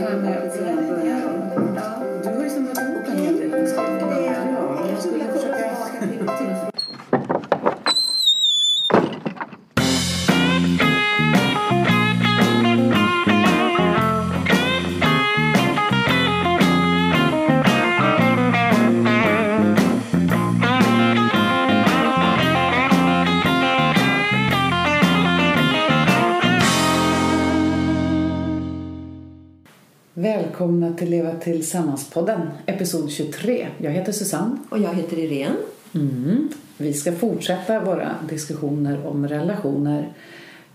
här med att börja om. Du har ju samlat ihop en hel del skrivningar. Ja, jag skulle försöka... Tillsammans-podden, episod 23. Jag heter Susanne. Och jag heter Irene. Mm. Vi ska fortsätta våra diskussioner om relationer.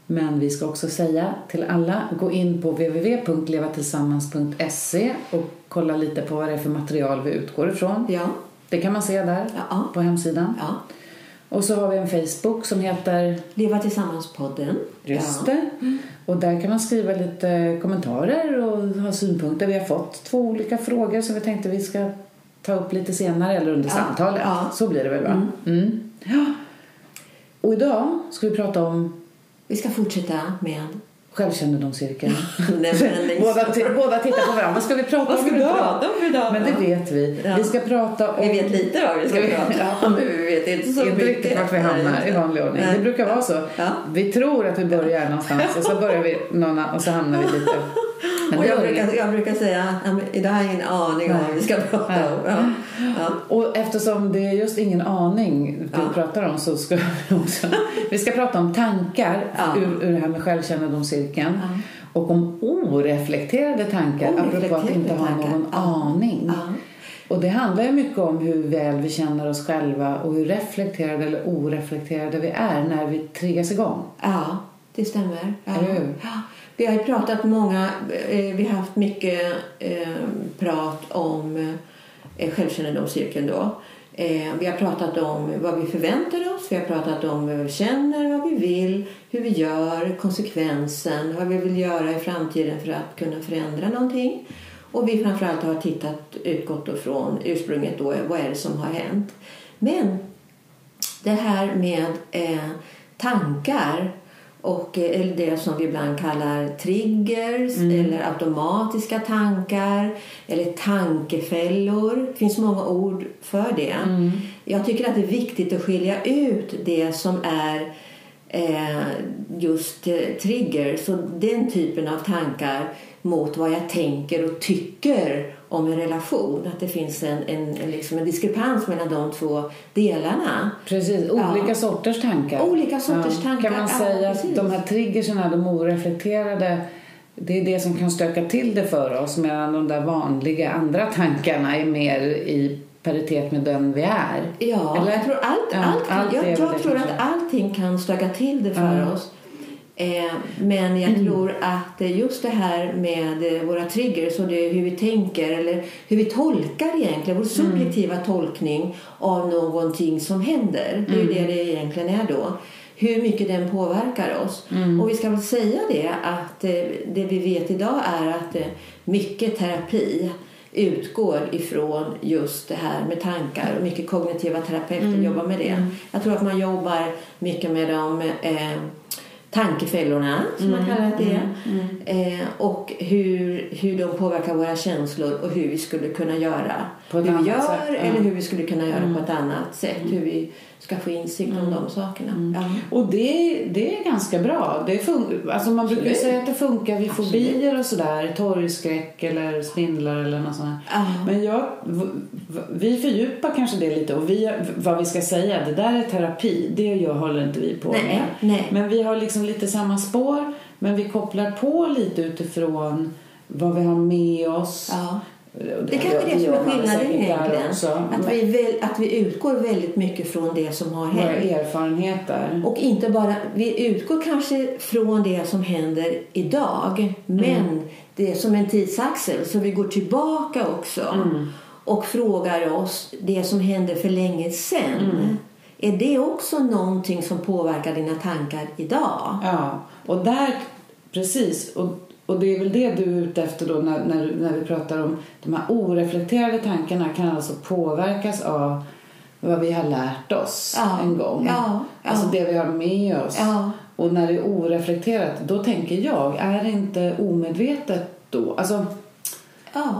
Men vi ska också säga till alla, gå in på www.levatillsammans.se och kolla lite på vad det är för material vi utgår ifrån. Ja. Det kan man se där Ja. på hemsidan. ja. Och så har vi en Facebook som heter Leva Tillsammans-podden. Just ja. det. Och där kan man skriva lite kommentarer och ha synpunkter. Vi har fått två olika frågor som vi tänkte vi ska ta upp lite senare eller under Ja, samtalet. ja. Så blir det väl va? Mm. Ja. Och idag ska vi prata om Vi ska fortsätta med... självkännedomscirkeln. Båda, båda tittar på varandra. Vad ska vi prata Vad om ska vi idag? prata om idag? Men det vet vi. Ja. Vi ska prata om... Vi vet lite vad vi ska Vi- prata om, men vi vet inte så inte mycket. riktigt vart vi hamnar i vanlig ordning. Nej. Det brukar vara så. Ja. Vi tror att vi börjar någonstans och så börjar vi någon och så hamnar vi lite... Men Och jag brukar, jag brukar säga att idag har jag ingen aning om vad vi ska prata om. Ja. Ja. Och eftersom det är just ingen aning vi Ja. pratar om så ska vi också... Vi ska prata om tankar Ja. ur, ur det här med självkännedomscirkeln. Ja. Och om oreflekterade tankar, apropå att inte ha någon aning. Ja. Och det handlar ju mycket om hur väl vi känner oss själva och hur reflekterade eller oreflekterade vi är när vi triggas igång. Ja, det stämmer. Ja. Eller hur? Vi har ju pratat många, eh, vi har haft mycket eh, prat om eh, självkännedomscirkeln då. Vi har pratat om vad vi förväntar oss, vi har pratat om vad vi känner, vad vi vill, hur vi gör, konsekvensen, vad vi vill göra i framtiden för att kunna förändra någonting. Och vi framförallt har tittat, utgått då från ursprunget då, vad är det som har hänt. Men det här med eh, tankar och eh, eller det som vi ibland kallar triggers eller automatiska tankar eller tankefällor. Det finns många ord för det. Jag tycker att det är viktigt att skilja ut det som är eh, just eh, triggers och den typen av tankar mot vad jag tänker och tycker om en relation. Att det finns en, en, en, liksom en diskrepans mellan de två delarna. Precis, olika Ja. sorters tankar. Olika sorters tankar, Kan man ja, säga precis. att de här triggerserna, de oreflekterade, det är det som kan stöka till det för oss medan de där vanliga andra tankarna är mer i paritet med den vi är. Ja, Eller? jag tror, allt, Ja, allt, allt är jag, jag tror kanske. att allting kan stöka till det för Ja. oss. Eh, men jag tror att just det här med eh, våra triggers och det, hur vi tänker eller hur vi tolkar egentligen, vår subjektiva tolkning av någonting som händer. Det är ju det det egentligen är då. Hur mycket den påverkar oss. Och vi ska väl säga det att eh, det vi vet idag är att mycket terapi utgår ifrån just det här med tankar och mycket kognitiva terapeuter jobbar med det. Jag tror att man jobbar mycket med de eh, tankefällorna som man kallar det. eh, och hur, hur de påverkar våra känslor och hur vi skulle kunna göra hur vi gör sätt, eller hur vi skulle kunna göra på ett annat sätt hur vi ska få insikt om de sakerna. Och det, det är ganska bra. Det fun- alltså man brukar Absolut. säga att det funkar vid fobier och sådär. Torgskräck eller spindlar eller något sånt. Men jag, vi fördjupar kanske det lite och vi, vad vi ska säga, det där är terapi. Det gör, håller inte vi på Nej, med. nej. Men vi har liksom lite samma spår. Men vi kopplar på lite utifrån vad vi har med oss. Ja. Det kanske är det som är skillnaden egentligen. Att vi, väl, att vi utgår väldigt mycket från det som har Våra hänt. erfarenheter. Och inte bara, vi utgår kanske från det som händer idag men det är som en tidsaxel så vi går tillbaka också och frågar oss det som hände för länge sedan. Är det också någonting som påverkar dina tankar idag? Ja, och där, precis. Och, och det är väl det du är ute efter då när, när, när vi pratar om de här oreflekterade tankarna kan alltså påverkas av vad vi har lärt oss Ja, en gång. ja, ja. Alltså det vi har med oss. Och när det är oreflekterat, då tänker jag, är det inte omedvetet då? Alltså,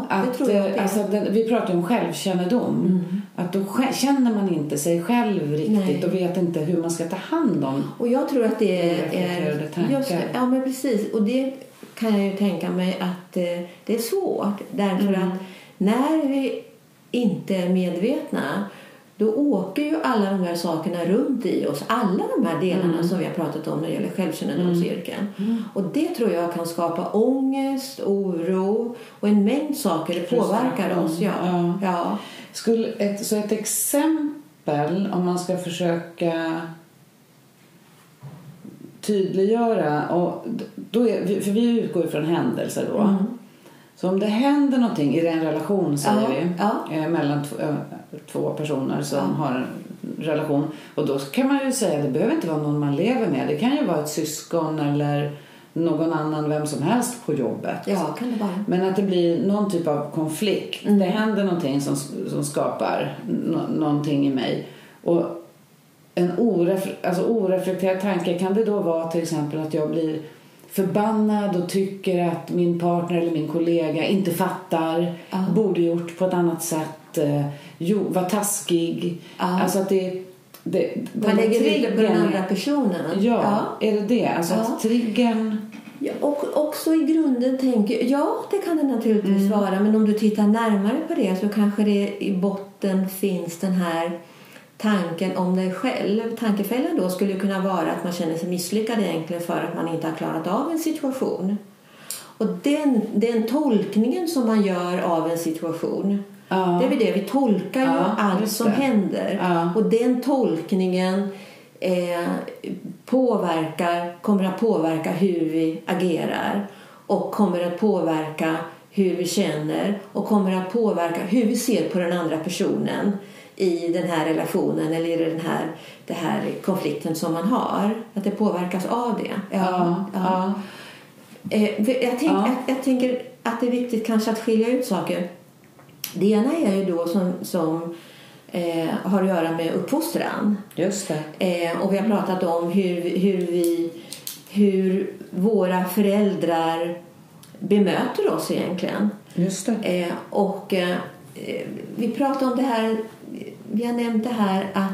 Att, alltså, den, vi pratar ju om självkännedom. Att då känner man inte sig själv riktigt Nej. och vet inte hur man ska ta hand om. Och jag tror att det är... Just, ja, men precis. Och det kan jag ju tänka mig att eh, det är svårt. Därför Mm. att när vi inte är medvetna då åker ju alla de här sakerna runt i oss. Alla de här delarna Mm. som vi har pratat om när det gäller självkännedomscirkeln. Och det tror jag kan skapa ångest, oro och en mängd saker. Det påverkar oss. Ja. Ja. Ja. Skulle ett, så ett exempel om man ska försöka tydliggöra. Och då är, för vi utgår ju från händelser då. Mm. Så om det händer någonting i en relation säger Ja, vi. ja. eh, Mellan två, eh, två personer som Ja. har en relation. Och då kan man ju säga det behöver inte vara någon man lever med. Det kan ju vara ett syskon eller någon annan, vem som helst på jobbet. ja, kan det vara. Men att det blir någon typ av konflikt. Mm. Det händer någonting som, som skapar no, någonting i mig. Och en oref, alltså oreflekterad tanke kan det då vara till exempel att jag blir förbannad och tycker att min partner eller min kollega inte fattar, Ja. borde gjort på ett annat sätt, eh, jo, var taskig. Ja. Alltså att det, det Man lägger det på den andra personen. Ja, är det det? Alltså Ja. att triggern... Ja, och också i grunden tänker ja det kan det naturligtvis Mm. vara men om du tittar närmare på det så kanske det i botten finns den här tanken om dig själv. Tankefällan då skulle kunna vara att man känner sig misslyckad egentligen för att man inte har klarat av en situation. Och den, den tolkningen som man gör av en situation Ja. det är väl det, vi tolkar ju Ja, allt som händer. Ja. Och den tolkningen eh, påverkar, kommer att påverka hur vi agerar och kommer att påverka hur vi känner och kommer att påverka hur vi ser på den andra personen i den här relationen eller i den här, den här konflikten som man har. Att det påverkas av det. Ja, ja. Eh, jag, tänk, Ja. jag, jag tänker att det är viktigt kanske att skilja ut saker. Det ena är ju då som, som eh, har att göra med uppfostran. Just det. Eh, och vi har pratat om hur, hur, vi, hur våra föräldrar bemöter oss egentligen. Just det. Eh, och eh, vi pratar om det här, vi har nämnt det här att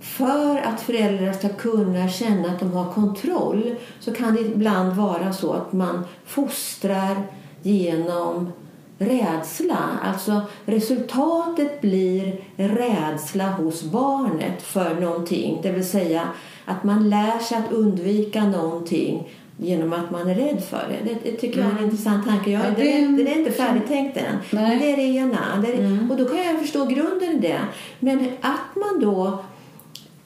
för att föräldrar ska kunna känna att de har kontroll så kan det ibland vara så att man fostrar genom rädsla. Alltså resultatet blir rädsla hos barnet för någonting. Det vill säga att man lär sig att undvika någonting genom att man är rädd för det. Det, det tycker jag är en intressant tanke. Jag, Ja, det, är, det är inte färdigtänkt än. Nej. Men det är det ena. Det är, Och då kan jag förstå grunden i det. Men att man då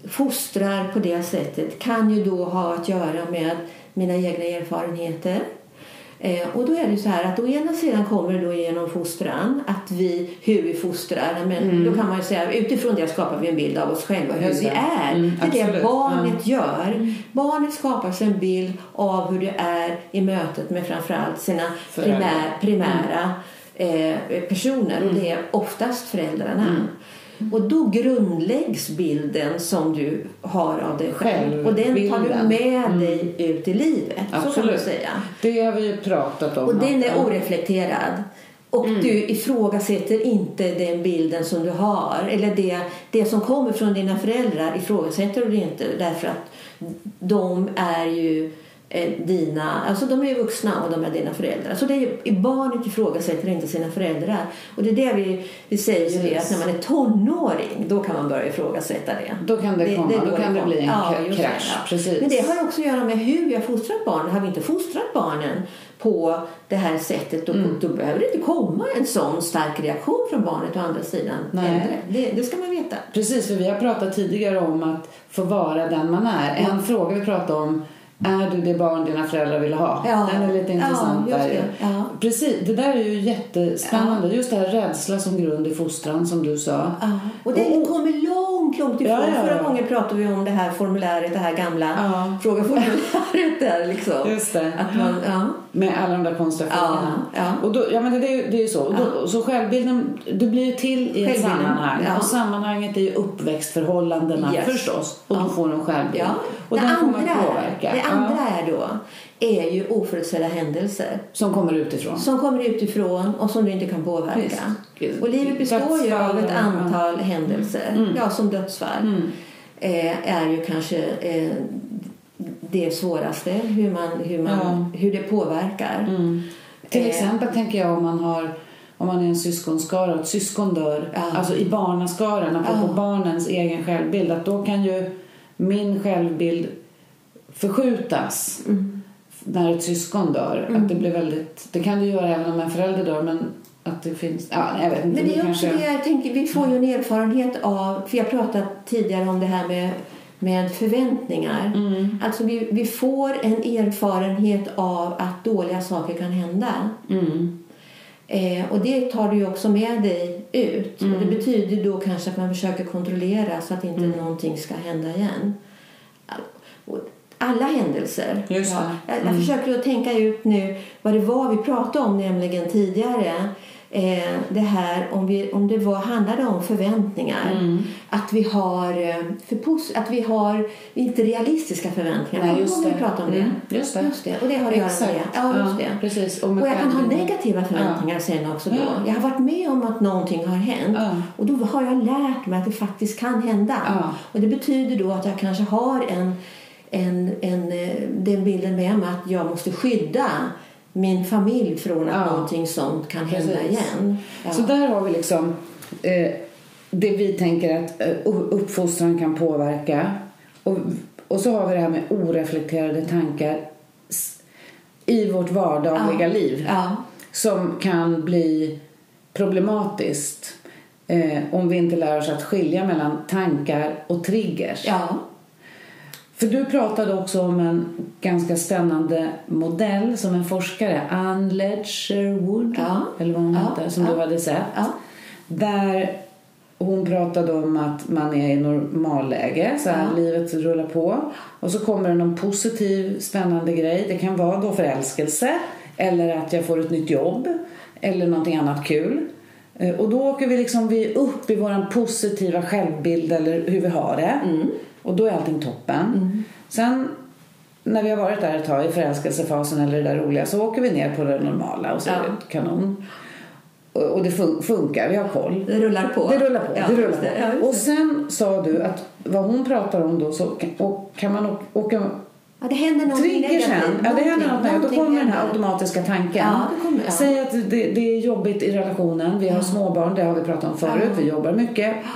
fostrar på det sättet kan ju då ha att göra med mina egna erfarenheter. Eh, och då är det så här att å ena sidan kommer det då genom fostran att vi, hur vi fostrar. Men då kan man ju säga utifrån det skapar vi en bild av oss själva hur Mm. Vi är. Mm, det är det barnet gör. Barnet skapar sig en bild av hur det är i mötet med framförallt sina primär, primära eh, personer och det är oftast föräldrarna. Och då grundläggs bilden som du har av dig själv. Och den tar du med dig ut i livet. Så kan man Absolut. säga. Det har vi pratat om. Och den är oreflekterad. Och du ifrågasätter inte den bilden som du har. Eller det, det som kommer från dina föräldrar ifrågasätter du inte. Därför att de är ju dina, alltså de är ju vuxna och de är dina föräldrar. Så det är ju, barnet ifrågasätter inte sina föräldrar. Och det är det vi, vi säger ju det, att när man är tonåring då kan man börja ifrågasätta det. Då kan det komma, då kan det kommer. bli en Ja, det, krasch, precis. Men det har också att göra med hur vi har fostrat barnen. Har vi inte fostrat barnen på det här sättet då, Mm. då behöver det inte komma en sån stark reaktion från barnet å andra sidan. Nej. Det, det ska man veta. Precis, för vi har pratat tidigare om att få vara den man är. En fråga vi pratade om, är du det barn dina föräldrar ville ha? Ja. Den är lite Ja, intressant ju. det. Ja. Precis, det där är ju jättespännande. Just det här rädsla som grund i fostran som du sa. Ja, och det Och- kommer långt, långt ifrån. Ja, ja, ja. Förra gången pratade vi om det här formuläret, det här gamla Ja. frågeformuläret där liksom. Just det. Att man, ja. Med alla de där konstiga Ja, frågorna. ja. Och då, ja, men det, är ju- det är ju så. Då, Så självbilden, du blir ju till i ett sammanhang. ja. Och sammanhanget är ju uppväxtförhållandena Yes. förstås. Och då Ja. får du en självbild. Ja. Och det, den andra man påverka. Andra är då är ju oförutsedda händelser Som kommer utifrån. som kommer utifrån och som du inte kan påverka. Visst. Och livet består ju av ett Dödsfall, antal händelser, ja, som dödsfall. Mm. Eh, är ju kanske eh, det svåraste, hur, man, hur, man, Ja. hur det påverkar. Mm. Till Eh. exempel tänker jag om man har om man är en syskonskara och ett syskon dör, Ja. alltså i barnaskaran, apropå Ja. barnens egen självbild, att då kan ju min självbild förskjutas Mm. när ett syskon dör. Att det blir väldigt, det kan det göra även om en förälder dör, men att det finns, ja, jag vet inte. Men det är också det jag tänker, vi får ju en erfarenhet av, för jag pratat tidigare om det här med, med förväntningar. Mm. Alltså vi, vi får en erfarenhet av att dåliga saker kan hända. Mm. Eh, och det tar du ju också med dig ut. Mm. Och det betyder då kanske att man försöker kontrollera så att inte någonting ska hända igen. Och Alla händelser. Just det. Jag, jag Mm. försöker att tänka ut nu vad det var vi pratade om nämligen tidigare. Eh, det här om, vi, om det var, handlade om förväntningar. Mm. Att vi har eh, för att vi har inte realistiska förväntningar. Nej, just det. Vi pratade om det. Mm, just det. Just det. Och det har att göra med det. Ja, just det. precis. Och med jag kan ha negativa förväntningar sen också då. Ja. Jag har varit med om att någonting har hänt. Ja. Och då har jag lärt mig att det faktiskt kan hända. Ja. Och det betyder då att jag kanske har en, en, en, den bilden med mig att jag måste skydda min familj från att Ja. någonting sånt kan hända Precis. igen. Ja. Så där har vi liksom eh, det vi tänker att eh, uppfostran kan påverka. Och, och så har vi det här med oreflekterade tankar i vårt vardagliga Ja. liv Ja. som kan bli problematiskt eh, om vi inte lär oss att skilja mellan tankar och triggers. ja. För du pratade också om en ganska spännande modell som en forskare, Ann Ledgerwood, Ja. eller vad hon Ja. hette, som Ja. du hade sett. Ja. Där hon pratade om att man är i normalläge, så här, Ja. livet rullar på. Och så kommer det någon positiv, spännande grej. Det kan vara då förälskelse, eller att jag får ett nytt jobb, eller någonting annat kul. Eh, Och då åker vi liksom vi upp i vår positiva självbild, eller hur vi har det. Mm. Och då är allting toppen. Sen när vi har varit där ett tag i förälskelsefasen eller det där roliga så åker vi ner på det normala och så är Ja. det kanon. Och, och det fun- funkar, vi har koll. Det rullar på. Det rullar på. Ja, det rullar på. Ja, och sen sa du att vad hon pratar om då så kan, och kan man åka Ja, det händer någonting negativt. ja, det händer något negativt. Då kommer den här automatiska tanken. Ja, kommer, ja. Säg att det, det är jobbigt i relationen, vi har småbarn, det har vi pratat om förut, Ja. vi jobbar mycket.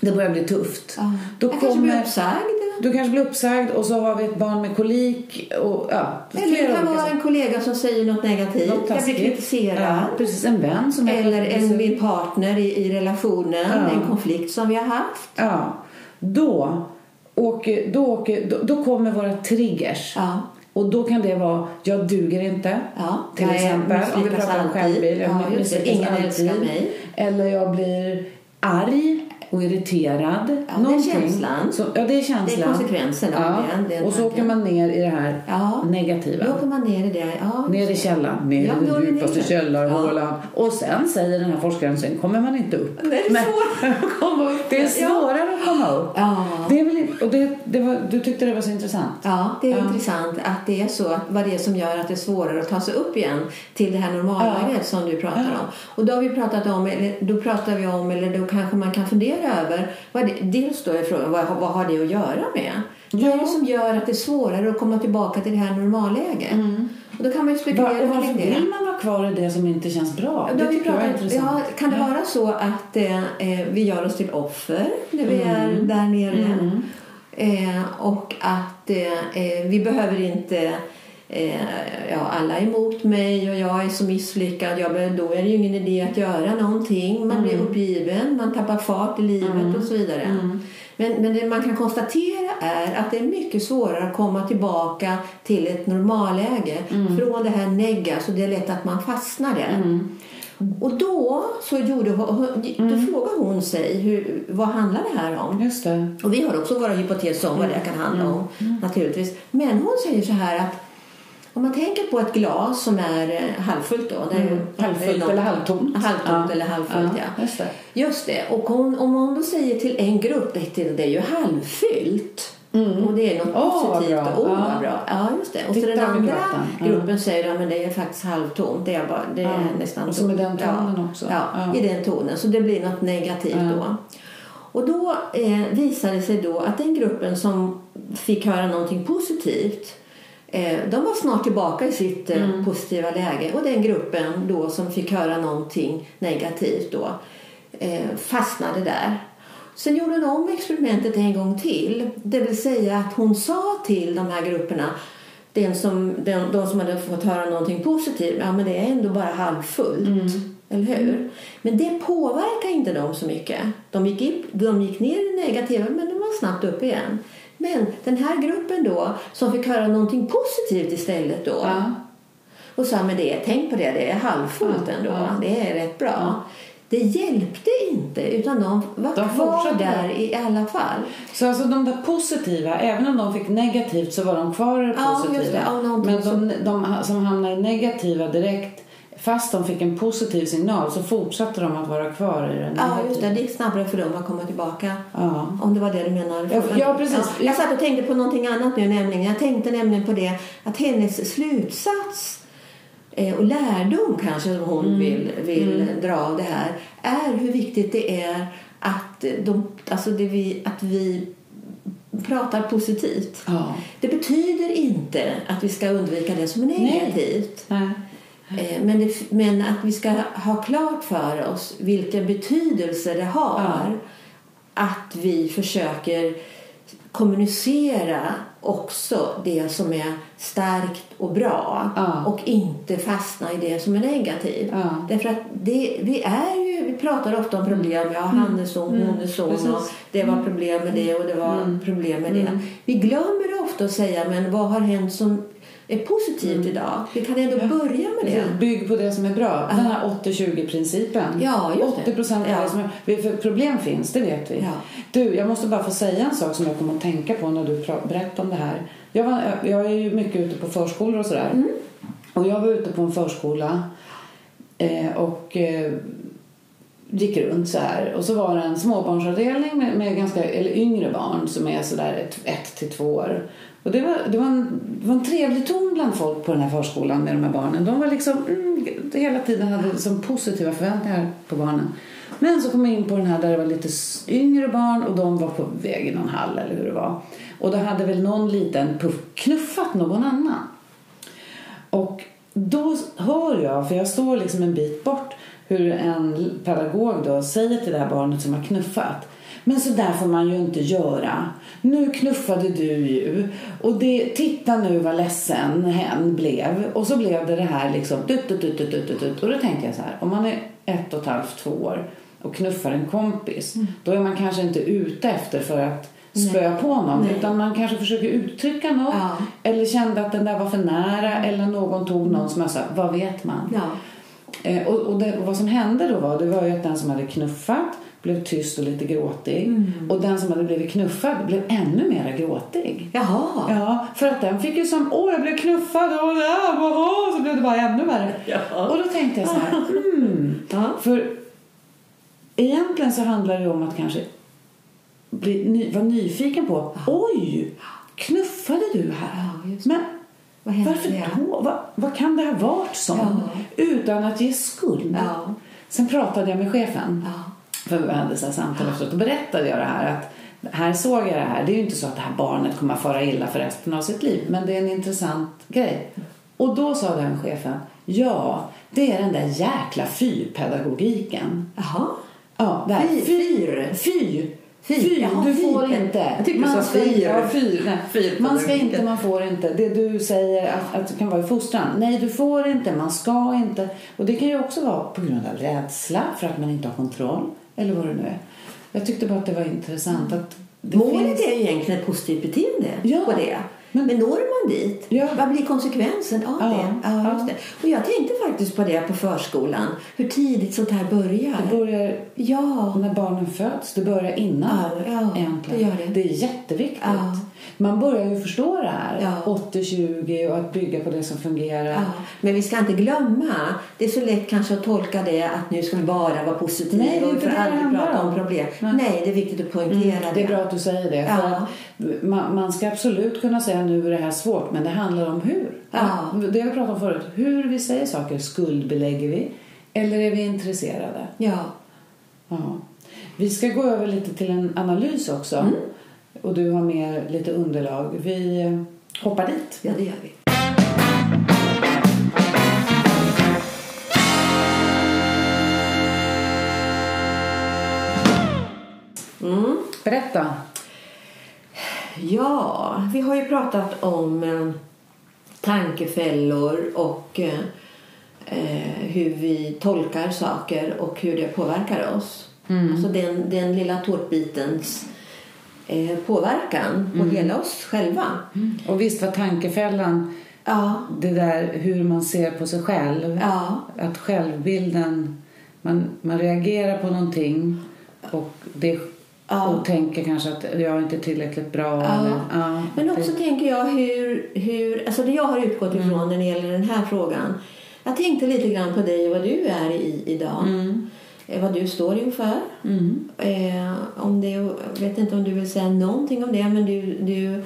Det börjar bli tufft. Ja. Då jag kanske blir kommer, uppsagd. du kanske blir uppsagd och så har vi ett barn med kolik. Och, ja, Eller det kan vara saker. en kollega som säger något negativt. Något jag blir kritiserad. Ja, precis, en vän som Eller en, min partner i, i relationen, Ja. en konflikt som vi har haft. Ja, då, åker, då, åker, då, då kommer våra triggers. Ja. Och då kan det vara, jag duger inte. Ja, Till exempel, om vi pratar om självbild. Ja, Ingen älskar mig. Eller jag blir arg och irriterad. det är Någonting. känslan. Så, ja, det är känslan. Det är konsekvensen av ja. den Och så åker man ner i det här Ja. negativa. Då åker man ner i det. Ja, Ner i källan, ner Ja, i den det djupaste källarhålan. Och sen säger den här forskaren, sen kommer man inte upp. Det är svårare att komma upp. Det är Ja. svårare att komma upp. Ja. Det är väl, och det, det var, du tyckte det var så intressant? Ja, det är Ja. intressant att det är så. Att vad det är som gör att det är svårare att ta sig upp igen till det här normalläget som du pratar Ja. om. Och då har vi pratat om, eller då pratar vi om, eller då kanske man kan fundera över, vad det, dels då är frågan, vad, vad har det att göra med? Vad är det som gör att det är svårare att komma tillbaka till det här normalläget? Och då kan man ju spekulera och varför vill man vara kvar i det som inte känns bra? Det tycker jag är intressant. ja, kan det vara så att eh, eh, vi gör oss till offer när vi är där nere? Eh, och att eh, eh, vi behöver inte ja, alla är emot mig och jag är så misslyckad. Ja, men då är det ju ingen idé att göra någonting. Man blir uppgiven, man tappar fart i livet och så vidare. Men, men det man kan konstatera är att det är mycket svårare att komma tillbaka till ett normalläge från det här negga så det är lätt att man fastnar där. Och då så gjorde hon, då frågade hon sig hur, vad handlar det här om? Just det. Och vi har också våra hypoteser om vad det kan handla om naturligtvis. Men hon säger så här att om man tänker på ett glas som är eh, halvfullt då. Det är ju- Halvfullt något- eller halvtomt. Halvtomt Ja. eller halvfullt ja. Just det. Just det. Och hon, om hon då säger till en grupp, det det är ju halvfyllt. Och det är något vad positivt. Åh, Ja. vad bra. Ja, just det. Och så Titta den vad vi andra. Ja. gruppen säger att det är faktiskt halvtomt. Det är, bara, det är Ja. nästan Och så med den tonen ja. också. Ja, Ja. i den tonen. Så det blir något negativt Ja. då. Och då eh, visade det sig då att den gruppen som fick höra någonting positivt de var snart tillbaka i sitt eh, Mm. positiva läge. Och den gruppen då som fick höra någonting negativt då eh, fastnade där. Sen gjorde hon om experimentet en gång till. Det vill säga att hon sa till de här grupperna den som, den, de som hade fått höra någonting positivt, ja men det är ändå bara halvfullt. Eller hur? Men det påverkar inte dem så mycket. De gick, upp, de gick ner i det negativa men de var snabbt upp igen. Men den här gruppen då som fick höra någonting positivt istället då Ja. och sa men det, tänk på det, det är halvfullt Ja, ändå. ja. Det är rätt bra. Ja. Det hjälpte inte utan de var De kvar där i alla fall. Så alltså de där positiva, även om de fick negativt så var de kvar i det Ja, positiva. just det. Ja, Men de, de som hamnade i negativa direkt, fast de fick en positiv signal så fortsatte de att vara kvar i det Ja, just det. Det gick snabbare för dem att komma tillbaka. Ja. Om det var det du menade. Ja, ja, precis. jag satt och tänkte på någonting annat nu nämligen. Jag tänkte nämligen på det att hennes slutsats eh, och lärdom kanske som hon Mm. vill, vill dra av det här är hur viktigt det är att, de, alltså vi, att vi pratar positivt. Ja. Det betyder inte att vi ska undvika det som är Nej. negativt. Nej. Eh, Men, det, men att vi ska ha klart för oss vilken betydelse det har Ja. att vi försöker kommunicera också det som är starkt och bra Ja. och inte fastna i det som är negativt. Ja. Därför att det, vi, är ju, vi pratar ofta om problem. Ja, han är så, hon är så. Mm. Precis. Mm. Och det var problem med det och det var problem med det. Vi glömmer ofta att säga men vad har hänt som är positivt idag? Vi kan ändå börja med det. Bygg på det som är bra. Den här 80-20-principen. Ja, just det. 80 procent Ja. av det som är... För problem finns, det vet vi. Ja. Du, jag måste bara få säga en sak som jag kommer att tänka på när du berättar om det här. Jag, var, jag är ju mycket ute på förskolor och sådär. Mm. Och jag var ute på en förskola eh, och eh, gick runt så här. Och så var det en småbarnsavdelning med, med ganska, eller yngre barn som är sådär ett, ett till två år. Och det var, det, var en, det var en trevlig ton bland folk på den här förskolan med de här barnen. De var liksom, mm, hela tiden hade liksom positiva förväntningar på barnen. Men så kom jag in på den här där det var lite yngre barn och de var på väg i någon hall eller hur det var. Och då hade väl någon liten puff knuffat någon annan. Och då hör jag, för jag står liksom en bit bort, hur en pedagog då säger till det här barnet som har knuffat. Men så där får man ju inte göra. Nu knuffade du ju. Och det, titta nu vad ledsen hen blev. Och så blev det det här liksom. Dut, dut, dut, dut, dut, dut. Och då tänkte jag så här. Om man är ett och ett halvt, två år och knuffar en kompis. Då är man kanske inte ute efter för att spöa på någon. Nej. Utan man kanske försöker uttrycka något. Ja. Eller kände att den där var för nära. Eller någon tog någon som jag sa, vad vet man? Ja. Eh, och och, det, och vad som hände då var, det var ju att den som hade knuffat blev tyst och lite gråtig. Mm. Och den som hade blivit knuffad blev ännu mer gråtig. Jaha. Ja, för att den fick ju som, åh jag blev knuffad och där, så blev det bara ännu värre. Ja. Och då tänkte jag så här. Ja. För egentligen så handlar det om att kanske bli, ny, vara nyfiken på, oj, knuffade du här? Ja. Men Vad varför det? då? Vad, vad kan det ha varit som? Ja. Utan att ge skuld. Ja. Sen pratade jag med chefen. Ja. För vi hade så samtal efteråt. Och berättade jag det här. Att här såg jag det här. Det är ju inte så att det här barnet kommer att fara illa för resten av sitt liv. Men det är en intressant grej. Och då sa den chefen. Ja, det är den där jäkla fyrpedagogiken. Jaha. Ja, det här. Fy- fyr. Fy. Fyr. Fy. Jaha, Du fyr. får inte. Jag tyckte du Man sa ska fyr. inte- Ja, fyr. Nej. Fyr. Man ska inte, man får inte. Det du säger att, att det kan vara i fostran. Nej, du får inte, man ska inte. Och det kan ju också vara på grund av rädsla för att man inte har kontroll. Eller vad det nu är. Jag tyckte bara att det var intressant att det Målet finns... är ju egentligen ett positivt beteende Ja, på det. men- Men, når man dit, Ja. vad blir konsekvensen av Ja, det? Ja, ja. just det? Och jag tänkte faktiskt på det på förskolan, hur tidigt sånt här börjar. Det börjar Ja, när barnen föds. Det börjar innan Ja, ja, egentligen. det gör det. det är jätteviktigt. Man börjar ju förstå det här. Ja. 80-20 och att bygga på det som fungerar. Ja, men vi ska inte glömma, det är så lätt kanske att tolka det att nu ska vi bara vara positiva Nej, och inte för aldrig prata om problem. Nej. Nej. det är viktigt att poängtera Mm, det är bra att du säger det. Ja. man, man ska absolut kunna säga nu är det här svårt, men det handlar om hur. Ja. Det har vi pratat om förut. Hur vi säger saker. Skuldbelägger vi? Eller är vi intresserade? Ja. Ja. Vi ska gå över lite till en analys också. Mm. Och du har med lite underlag. Vi eh, hoppar dit. ja, det gör vi. Mm. Berätta. Ja, vi har ju pratat om eh, tankefällor och eh, eh, hur vi tolkar saker och hur det påverkar oss. Alltså den, den lilla tårtbitens eh, påverkan på hela oss själva. Och visst var tankefällan Ja, det där hur man ser på sig själv. ja, Att självbilden, man, man reagerar på någonting och, det, Ja. och tänker kanske att jag är inte tillräckligt bra. Eller, Men också det, tänker jag hur, hur alltså det jag har utgått ifrån när det gäller den här frågan. Jag tänkte lite grann på dig och vad du är i idag. mm, Vad du står inför. mm, Eh, om det, jag vet inte om du vill säga någonting om det, men du, du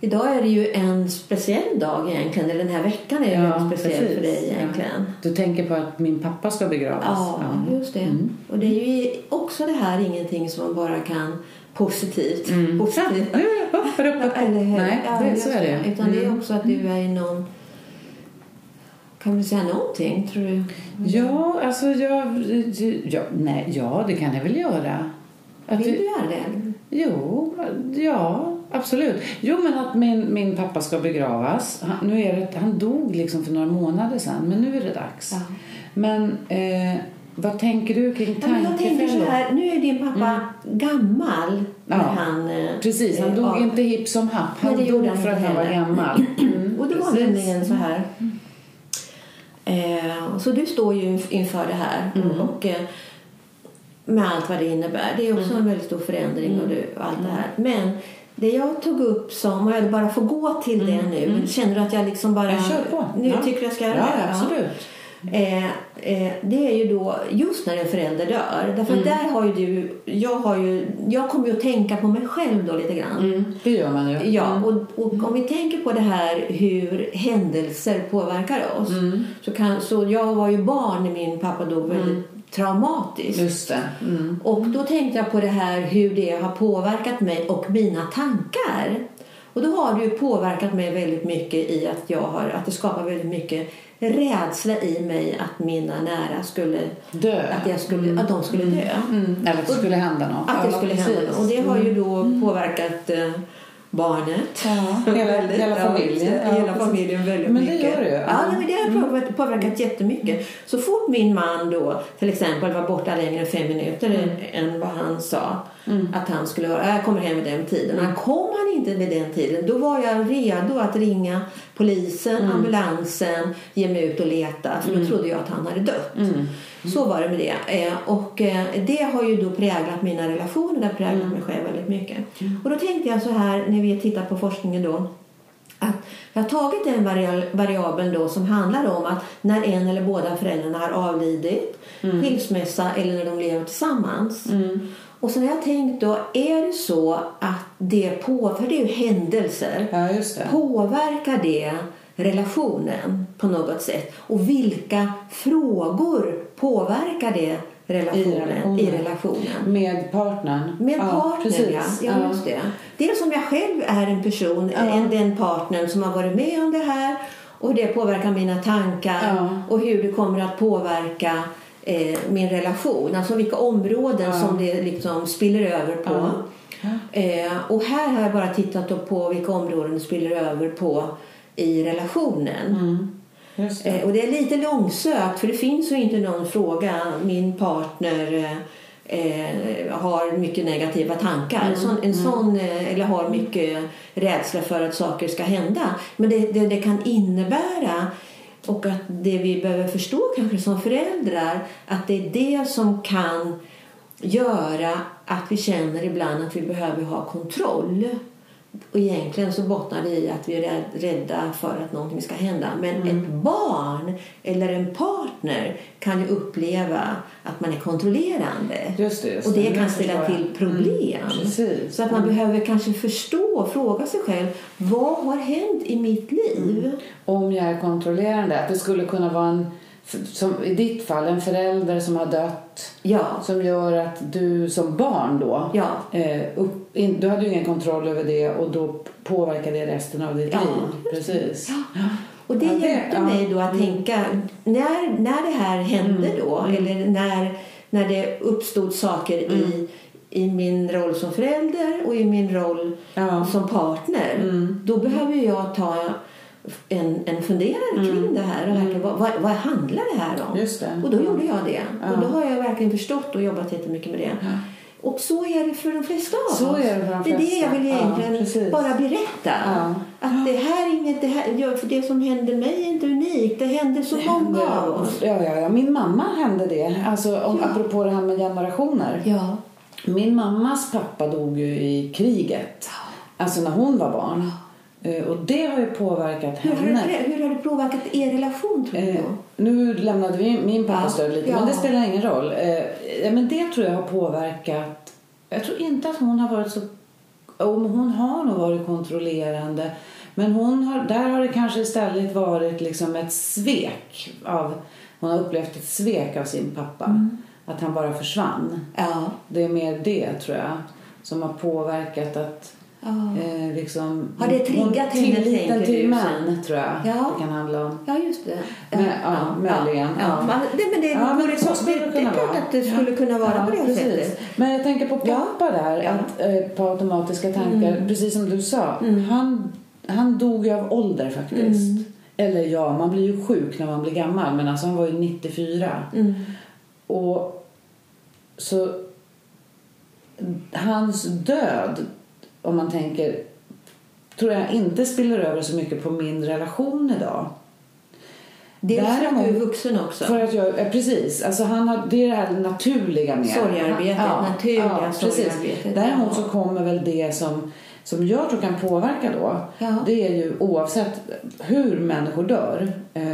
Idag är det ju en speciell dag egentligen, eller den här veckan är Ja, väldigt speciell precis. för dig Ja. egentligen. Du tänker på att min pappa ska begravas? Ja, just det. Mm. Och det är ju också det här ingenting som man bara kan positivt. Mm. positivt. Ja. Eller hur? Nej, Ja, det, så är det. Utan det är Mm. också att du är i någon... Kan du säga någonting, tror du? Ja, alltså jag... Ja, nej, ja, det kan jag väl göra. Att Vill vi- du göra det? Jo, ja, absolut. Jo, men att min, min pappa ska begravas. Han, nu är det, han dog liksom för några månader sedan, men nu är det dags. Ja. Men eh, vad tänker du kring Ja, men jag tänker så tankefällor? här, nu är din pappa gammal när Mm. Ja, han... eh, Precis, han eh, dog av- inte hipp som happ. Han dog för att han var gammal. Mm, Och det var nämligen så här. Eh, så du står ju inför det här. Mm. Och, eh, med allt vad det innebär. Det är också en väldigt stor förändring och, du, och allt det här. Men det jag tog upp som, och jag bara får gå till det nu. Känner du att jag liksom bara... Mm. Jag kör på. Nu Ja. tycker jag ska göra Ja, det? absolut. Eh, eh, det är ju då just när en förälder dör. Därför Mm. där har ju du, jag har ju, jag kommer ju att tänka på mig själv då lite grann. Mm, det gör man ju. Ja, Mm. och, och om vi tänker på det här hur händelser påverkar oss. Mm. Så, kan, så jag var ju barn när min pappa dog väldigt traumatiskt. Just. Mm. Och då tänkte jag på det här hur det har påverkat mig och mina tankar. Och då har det ju påverkat mig väldigt mycket i att jag har, att det skapar väldigt mycket rädsla i mig att mina nära skulle, Dö. att, jag skulle, att de skulle dö. Mm. Eller att det skulle hända något. Att det Ja, skulle precis. Mm. hända. Och det har ju då påverkat eh, barnet. Ja, hela, Väldigt, hela familjen. Ja, hela familjen väldigt Men det gör det. Ja, nej, men det har påverkat, påverkat jättemycket. Så fort min man då till exempel var borta längre än fem minuter Mm. än vad han sa att han skulle vara, jag kommer hem vid den tiden. Mm. Kom han inte vid den tiden, då var jag redo att ringa polisen, Mm. ambulansen, ge mig ut och leta. För då trodde jag att han hade dött. Mm. Så var det med det. Eh, och eh, det har ju då präglat mina relationer, det har präglat Mm. mig själv väldigt mycket. Och då tänkte jag så här när vi tittar på forskningen då. Att jag har tagit den vari- variabeln då som handlar om att när en eller båda föräldrarna har avlidit, skilsmässa eller när de lever tillsammans. Och så har jag tänkt då, är det så att det på, för det är ju händelser, Ja, det. Påverkar det relationen på något sätt? Och vilka frågor påverkar det relationen? I I relationen. Med partnern. Med ja, partnern, precis. ja. ja, just det. Dels om jag själv är en person, Ja. en, den partnern som har varit med om det här och hur det påverkar mina tankar Ja. och hur det kommer att påverka eh, min relation. Alltså vilka områden Ja. som det liksom spiller över på. Ja. Eh, och här har jag bara tittat på vilka områden det spiller över på i relationen. Mm. Det. Eh, och det är lite långsökt för det finns ju inte någon fråga. Min partner eh, eh, har mycket negativa tankar. Mm. Sån, en sån, eh, eller har mycket rädsla för att saker ska hända. Men det, det, det kan innebära och att det vi behöver förstå kanske som föräldrar att det är det som kan göra att vi känner ibland att vi behöver ha kontroll och egentligen så bottnar det i att vi är rädd- rädda för att någonting ska hända. Men ett barn eller en partner kan ju uppleva att man är kontrollerande. Just det, just och det kan ställa jag. till problem. Mm. Så att man behöver kanske förstå och fråga sig själv vad har hänt i mitt liv? Om jag är kontrollerande, att det skulle kunna vara en, som i ditt fall, en förälder som har dött Ja, som gör att du som barn då, ja, eh, upp, in, du hade ju ingen kontroll över det och då påverkar det resten av ditt Ja, liv. Precis. Och det hjälpte. Mm. mig då att tänka, när, när det här hände då, eller när, när det uppstod saker Mm. i, i min roll som förälder och i min roll som partner, Mm. då behöver jag ta en, en funderare kring det här. Och verkligen, vad, vad, vad handlar det här om? Mm. Det. Och då gjorde jag det. Ja. Och då har jag verkligen förstått och jobbat jättemycket med det. Ja. Och så är det för de flesta av Så oss. är det för de det är det jag vill Ja, egentligen precis. bara berätta. Ja. Att det här är inget, det, här, ja, för det som hände mig är inte unikt. Det händer så många av oss. Ja, ja, ja. Min mamma hände det. Alltså, om, Ja. Apropå det här med generationer. Ja. Min mammas pappa dog ju i kriget. Alltså när hon var barn. Eh, Och det har ju påverkat Hur, har henne. det, hur har det påverkat er relation tror du? Eh, nu lämnade vi min pappas Ja. död lite, Ja. men det spelar ingen roll. Eh, men det tror jag har påverkat... Jag tror inte att hon har varit så... Hon har nog varit kontrollerande. Men hon har, där har det kanske istället varit liksom ett svek. av Hon har upplevt ett svek av sin pappa. Mm. Att han bara försvann. Ja. Det är mer det, tror jag, som har påverkat att... Eh, liksom, Har det triggat henne, Tilliten till män, tror jag Ja. det kan handla om. ja, just det. Men, ja, möjligen, Ja. ja. Men, det, men det, Ja, men vore så så, skulle det, det det är klart att det skulle kunna vara Ja, på det precis. sättet. Men jag tänker på pappa där, att, eh, på automatiska tankar. Mm. Precis som du sa, Mm. han, han dog ju av ålder faktiskt. Mm. Eller ja, man blir ju sjuk när man blir gammal, men alltså han var ju 94. Mm. Och så hans död, om man tänker, tror jag inte spiller över så mycket på min relation idag. Dels för att Däremot- du är vuxen också. För att jag, precis, alltså han har, det är det här naturliga med Sorgearbetet, naturliga precis. sorgearbetet. Däremot Ja. så kommer väl det som, som jag tror kan påverka då. Ja. Det är ju oavsett hur människor dör eh,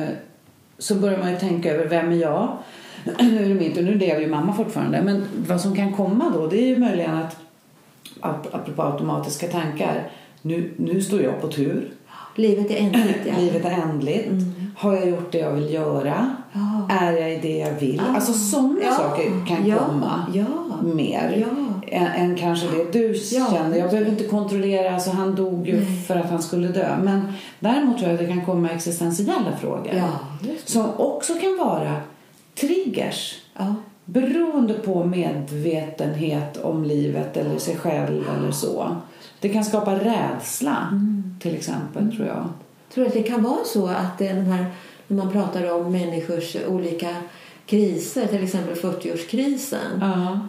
så börjar man ju tänka över vem är jag? nu är det min tur, nu lever ju mamma fortfarande. Men vad som kan komma då det är ju möjligen att, apropå automatiska tankar, nu, nu står jag på tur. Livet är ändligt. Ja. Livet är ändligt. Mm. Har jag gjort det jag vill göra? Ja. Är jag i det jag vill? Ah. Alltså sådana Ja. saker kan ja. komma Ja. mer än, än kanske det du kände. Jag behöver inte kontrollera, alltså han dog ju Nej. för att han skulle dö. Men däremot tror jag att det kan komma existentiella frågor. Som också kan vara triggers. Beroende på medvetenhet om livet eller sig själv eller så. Det kan skapa rädsla Mm. till exempel tror jag. Tror att det kan vara så att det de här, när man pratar om människors olika kriser, till exempel 40-årskrisen. Ja.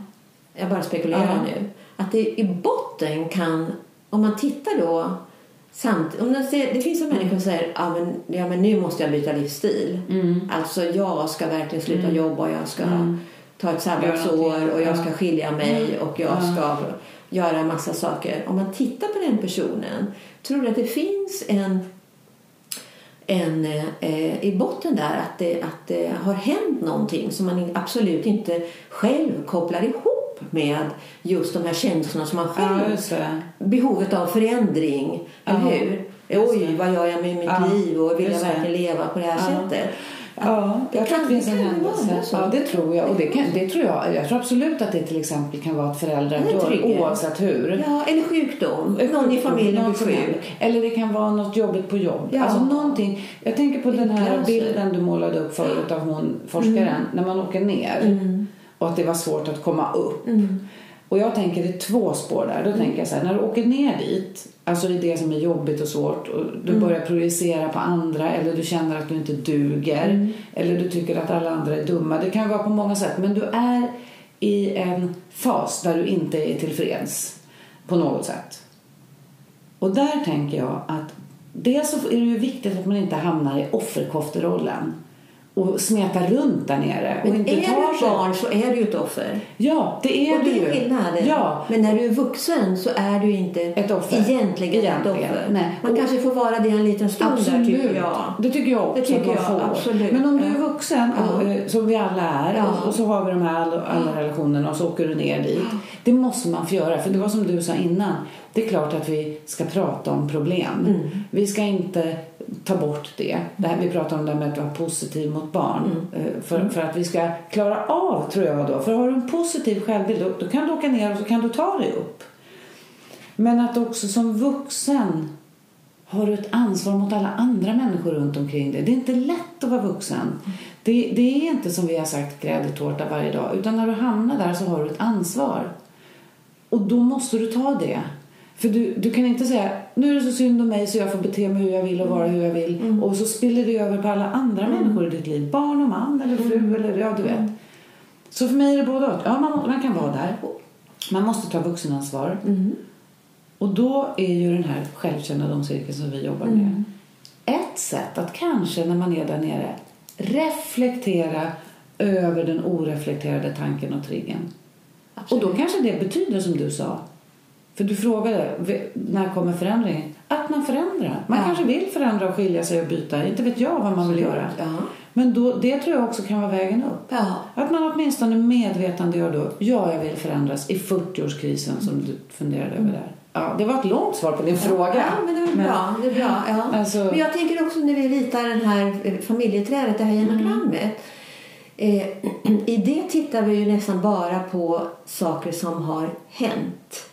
Jag bara spekulerar Ja. nu. Att det i botten kan, om man tittar då samt, om ser, det finns människor som säger ja men, ja men nu måste jag byta livsstil. Mm. Alltså jag ska verkligen sluta Mm. jobba, jag ska Mm. Ta ett sabbatsår och jag ska Ja. skilja mig och jag Ja. ska göra en massa saker. Om man tittar på den personen, tror du att det finns en en, eh, i botten där att det, att det har hänt någonting som man absolut inte själv kopplar ihop med just de här känslorna som man själv Ja, behovet av förändring, Ja, eller hur? Oj, vad gör jag med mitt Ja, liv och vill jag verkligen leva på det här sättet? Ja, Det jag tror kan- att det finns en händelse. Ja, det tror jag. Och det, kan, det tror jag. Jag tror absolut att det till exempel kan vara att föräldrar dör oavsett hur. Ja, eller sjukdom. Ett Någon i familjen blir sjuk. Eller det kan vara något jobbigt på jobb. Ja. Alltså någonting. Jag tänker på den här bilden du målade upp förut av hon forskaren. När man åker ner Mm. och att det var svårt att komma upp. Mm. Och jag tänker det är två spår där. Då tänker jag så här, när du åker ner dit, alltså i det som är jobbigt och svårt och du Mm. börjar projicera på andra eller du känner att du inte duger Mm. eller du tycker att alla andra är dumma. Det kan vara på många sätt men du är i en fas där du inte är tillfreds på något sätt. Och där tänker jag att dels så är det ju viktigt att man inte hamnar i offerkofterollen och smetar runt där nere. och Men inte är du ett sig- barn så är du ett offer. Ja, det är och det det ju. är skillnaden. Ja, Men när du är vuxen så är du inte Ett offer. egentligen, ett Egentligen. offer. Nej. Man Och- kanske får vara det en liten stund där Absolut. tycker jag. Det tycker jag också Det tycker att man jag, får. absolut. Men om du är vuxen, och, Ja. eh, som vi alla är, Ja. och, och så har vi de här alla, alla relationerna och så åker du ner dit. Det måste man få göra. För det var som du sa innan. Det är klart att vi ska prata om problem. Mm. Vi ska inte ta bort det. det här, vi pratar om det här med att vara positiv mot barn. Mm. eh, För, för att vi ska klara av, tror jag då. För har du en positiv självbild, då, då kan du åka ner och så kan du ta dig upp. Men att också som vuxen har du ett ansvar mot alla andra människor runt omkring dig. Det är inte lätt att vara vuxen. Det, det är inte som vi har sagt gräddtårta varje dag. Utan när du hamnar där så har du ett ansvar. Och då måste du ta det. För du, du kan inte säga nu är det så synd om mig så jag får bete mig hur jag vill och vara hur jag vill. Och så spiller det över på alla andra människor i ditt liv. Barn och man eller fru eller ja du vet. Så för mig är det både och. Ja, man, man kan vara där. Man måste ta vuxenansvar. Och då är ju den här självkännedomscirkeln som vi jobbar med ett sätt att kanske när man är där nere reflektera över den oreflekterade tanken och triggern. Och då kanske det betyder som du sa. För du frågade när kommer förändringen? Att man förändrar. Man Ja. kanske vill förändra och skilja sig och byta. Inte vet jag vad man vill göra. Ja. Men då, det tror jag också kan vara vägen upp. Ja. Att man åtminstone medvetandegör då, ja jag vill förändras i 40-årskrisen som du funderade över där. Ja, det var ett långt svar på din fråga. Ja, men det var bra. Det är bra ja. Alltså- Men jag tänker också när vi ritar den här eh, familjeträdet, det här genogrammet. Eh, I det tittar vi ju nästan bara på saker som har hänt.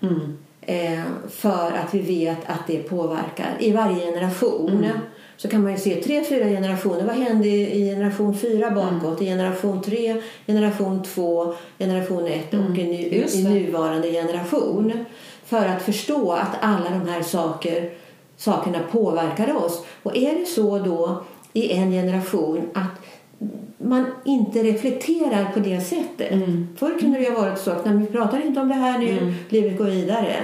Mm. Eh, för att vi vet att det påverkar. I varje generation Mm. så kan man ju se tre, fyra generationer. Vad hände i generation fyra bakåt? Mm. I generation tre, generation två, generation ett och i, nu, Mm. I nuvarande generation. För att förstå att alla de här saker, sakerna påverkar oss. Och är det så då i en generation att man inte reflekterar på det sättet. Mm. Förr kunde det ju ha varit så att när vi pratar inte om det här nu, livet går vidare.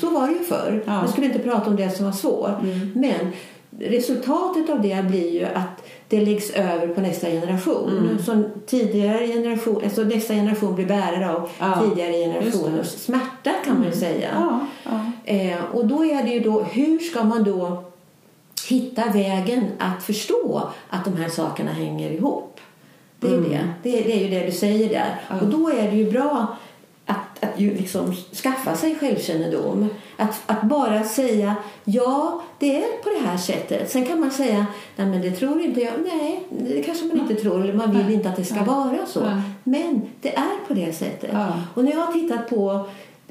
Så var det ju förr. Mm. Ja. Mm. Man skulle inte prata om det som var svårt. Men resultatet av det blir ju att det läggs över på nästa generation. Mm. Så tidigare generation, alltså nästa generation blir bärare av Ja, tidigare. Mm. generationers smärta kan man ju säga. Ja, ja. Eh, och då är det ju då, hur ska man då hitta vägen att förstå att de här sakerna hänger ihop? Det är ju det. Det, är, det är ju det du säger där. Ja. Och då är det ju bra att, att ju liksom skaffa sig självkännedom. Att, att bara säga ja, det är på det här sättet. Sen kan man säga nej men det tror inte jag. Nej, det kanske man inte tror. Eller man vill inte att det ska vara så. Men det är på det sättet. Och när jag har tittat på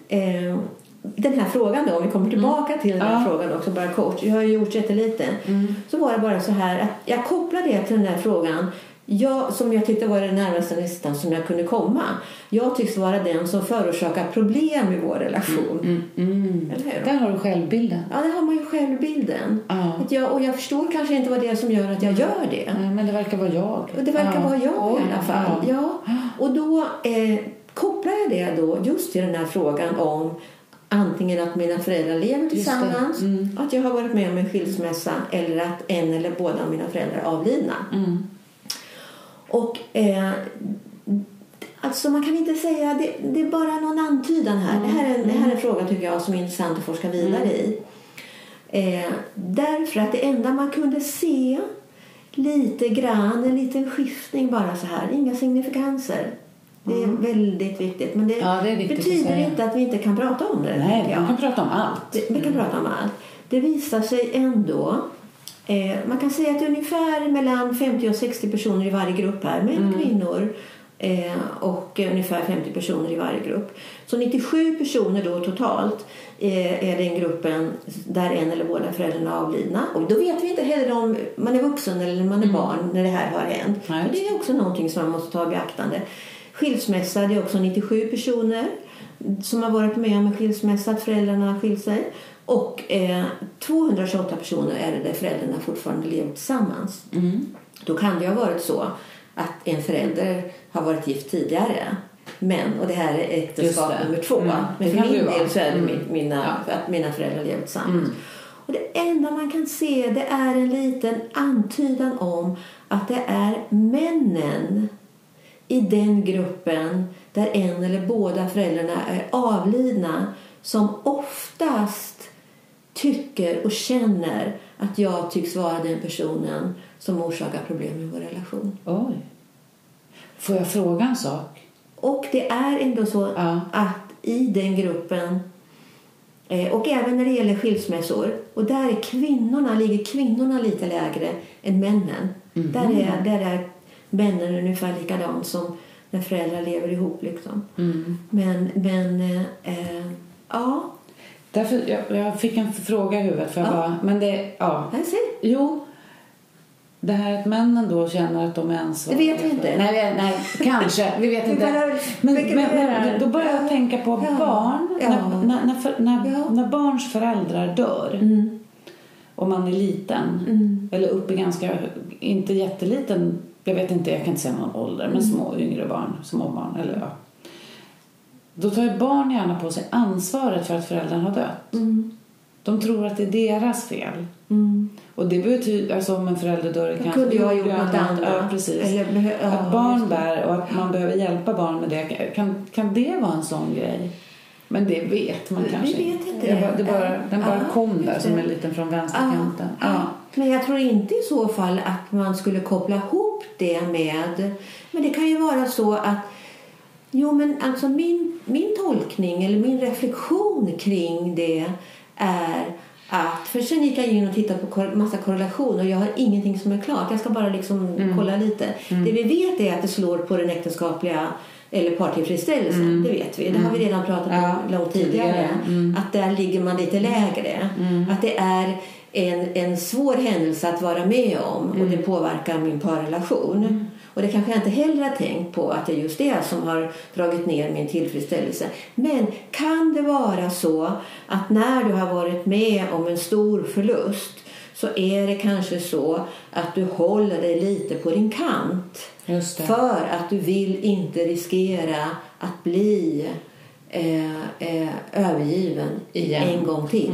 eh, den här frågan då, om vi kommer tillbaka till den här Mm. Ja. frågan också bara kort. Jag har ju gjort jättelite. Mm. Så var det bara så här att jag kopplade det till den här frågan jag, som jag tyckte var den närmaste nästan som jag kunde komma. Jag tycks vara den som förorsakar problem i vår relation. Mm, mm. Hur? Där har du självbilden. Ja, det har man ju självbilden. Ja. Att jag, och jag förstår kanske inte vad det är som gör att jag gör det. Nej, Men det verkar vara jag. Det verkar Ja. vara jag i alla fall. ja. Ja. Och då eh, kopplar jag det då just till den här frågan om antingen att mina föräldrar lever det. tillsammans, Mm. att jag har varit med om en skilsmässa eller att en eller båda av mina föräldrar är avlidna. Mm. Och eh, alltså man kan inte säga, det, det är bara någon antydan här. Det, här är, det här är en fråga tycker jag som är intressant att forska vidare i. Eh, därför att det enda man kunde se lite grann, en liten skiftning bara så här, inga signifikanser. Det är väldigt viktigt. Men det, Ja, det viktigt att betyder säga. inte att vi inte kan prata om det. Nej, vi kan prata om allt. Vi kan prata om allt. Det visar sig ändå... Eh, man kan säga att det är ungefär mellan 50 och 60 personer i varje grupp här. Män, kvinnor eh, och ungefär 50 personer i varje grupp. Så 97 personer då totalt eh, är den gruppen där en eller båda föräldrarna är avlidna. Och då vet vi inte heller om man är vuxen eller man är barn när det här har hänt. Och det är också någonting som man måste ta i beaktande. Skilsmässa, det är också 97 personer som har varit med om en skilsmässa, att föräldrarna har skilt sig. Och eh, 228 personer är det där föräldrarna fortfarande lever tillsammans. Mm. Då kan det ha varit så att en förälder har varit gift tidigare. Men, och det här är äktenskap nummer två. Mm. Men för min ju del så är det Mm. min- mina, Ja. att mina föräldrar lever tillsammans. Och det enda man kan se det är en liten antydan om att det är männen i den gruppen där en eller båda föräldrarna är avlidna som oftast tycker och känner att jag tycks vara den personen som orsakar problem i vår relation. Oj. Får jag fråga en sak? Och det är ändå så Ja. att i den gruppen eh, och även när det gäller skilsmässor och där är kvinnorna, ligger kvinnorna lite lägre än männen. Där, är, där är männen ungefär likadant som när föräldrar lever ihop. Liksom. Men, men eh, eh, ja, Därför, jag, jag fick en fråga i huvudet. För jag Ja. bara, men det, ja. Jo, det här att männen då känner att de är ansvariga. Det vet vi inte. Nej, nej kanske. Vi vet inte. Men, men, men då börjar jag Ja. tänka på Ja. barn. Ja. När, när, när, för, när, när barns föräldrar dör Mm. och man är liten Mm. eller uppe i ganska, inte jätteliten, jag vet inte, jag kan inte säga någon ålder, men Mm. små yngre barn, små barn eller ja. Då tar ju barn gärna på sig ansvaret för att föräldern har dött. Mm. De tror att det är deras fel. Mm. Och det betyder, alltså om en förälder dör Då cancer. kunde jag ha det gjort något annat. Ja, precis. Eller ja, att barn det. bär och att man behöver hjälpa barn med det. Kan, kan det vara en sån grej? Men det vet man Vi kanske vet inte det. det. bara, det bara, den bara Ja, kom där som det. en liten från vänsterkanten. Ja. Men jag tror inte i så fall att man skulle koppla ihop det med... Men det kan ju vara så att... Jo, men alltså min, min tolkning eller min reflektion kring det är att... För sen gick jag in och tittade på massa korrelationer och jag har ingenting som är klart. Jag ska bara liksom Mm. kolla lite. Det vi vet är att det slår på den äktenskapliga eller partillfredsställelsen. Det vet vi. Det har vi redan pratat om Mm. Ja, långt tidigare. Mm. Att där ligger man lite lägre. Att det är en, en svår händelse att vara med om och Mm. det påverkar min parrelation. Och det kanske jag inte heller har tänkt på att det är just det som har dragit ner min tillfredsställelse. Men kan det vara så att när du har varit med om en stor förlust så är det kanske så att du håller dig lite på din kant. För att du vill inte riskera att bli eh, eh, övergiven Igen. en gång till.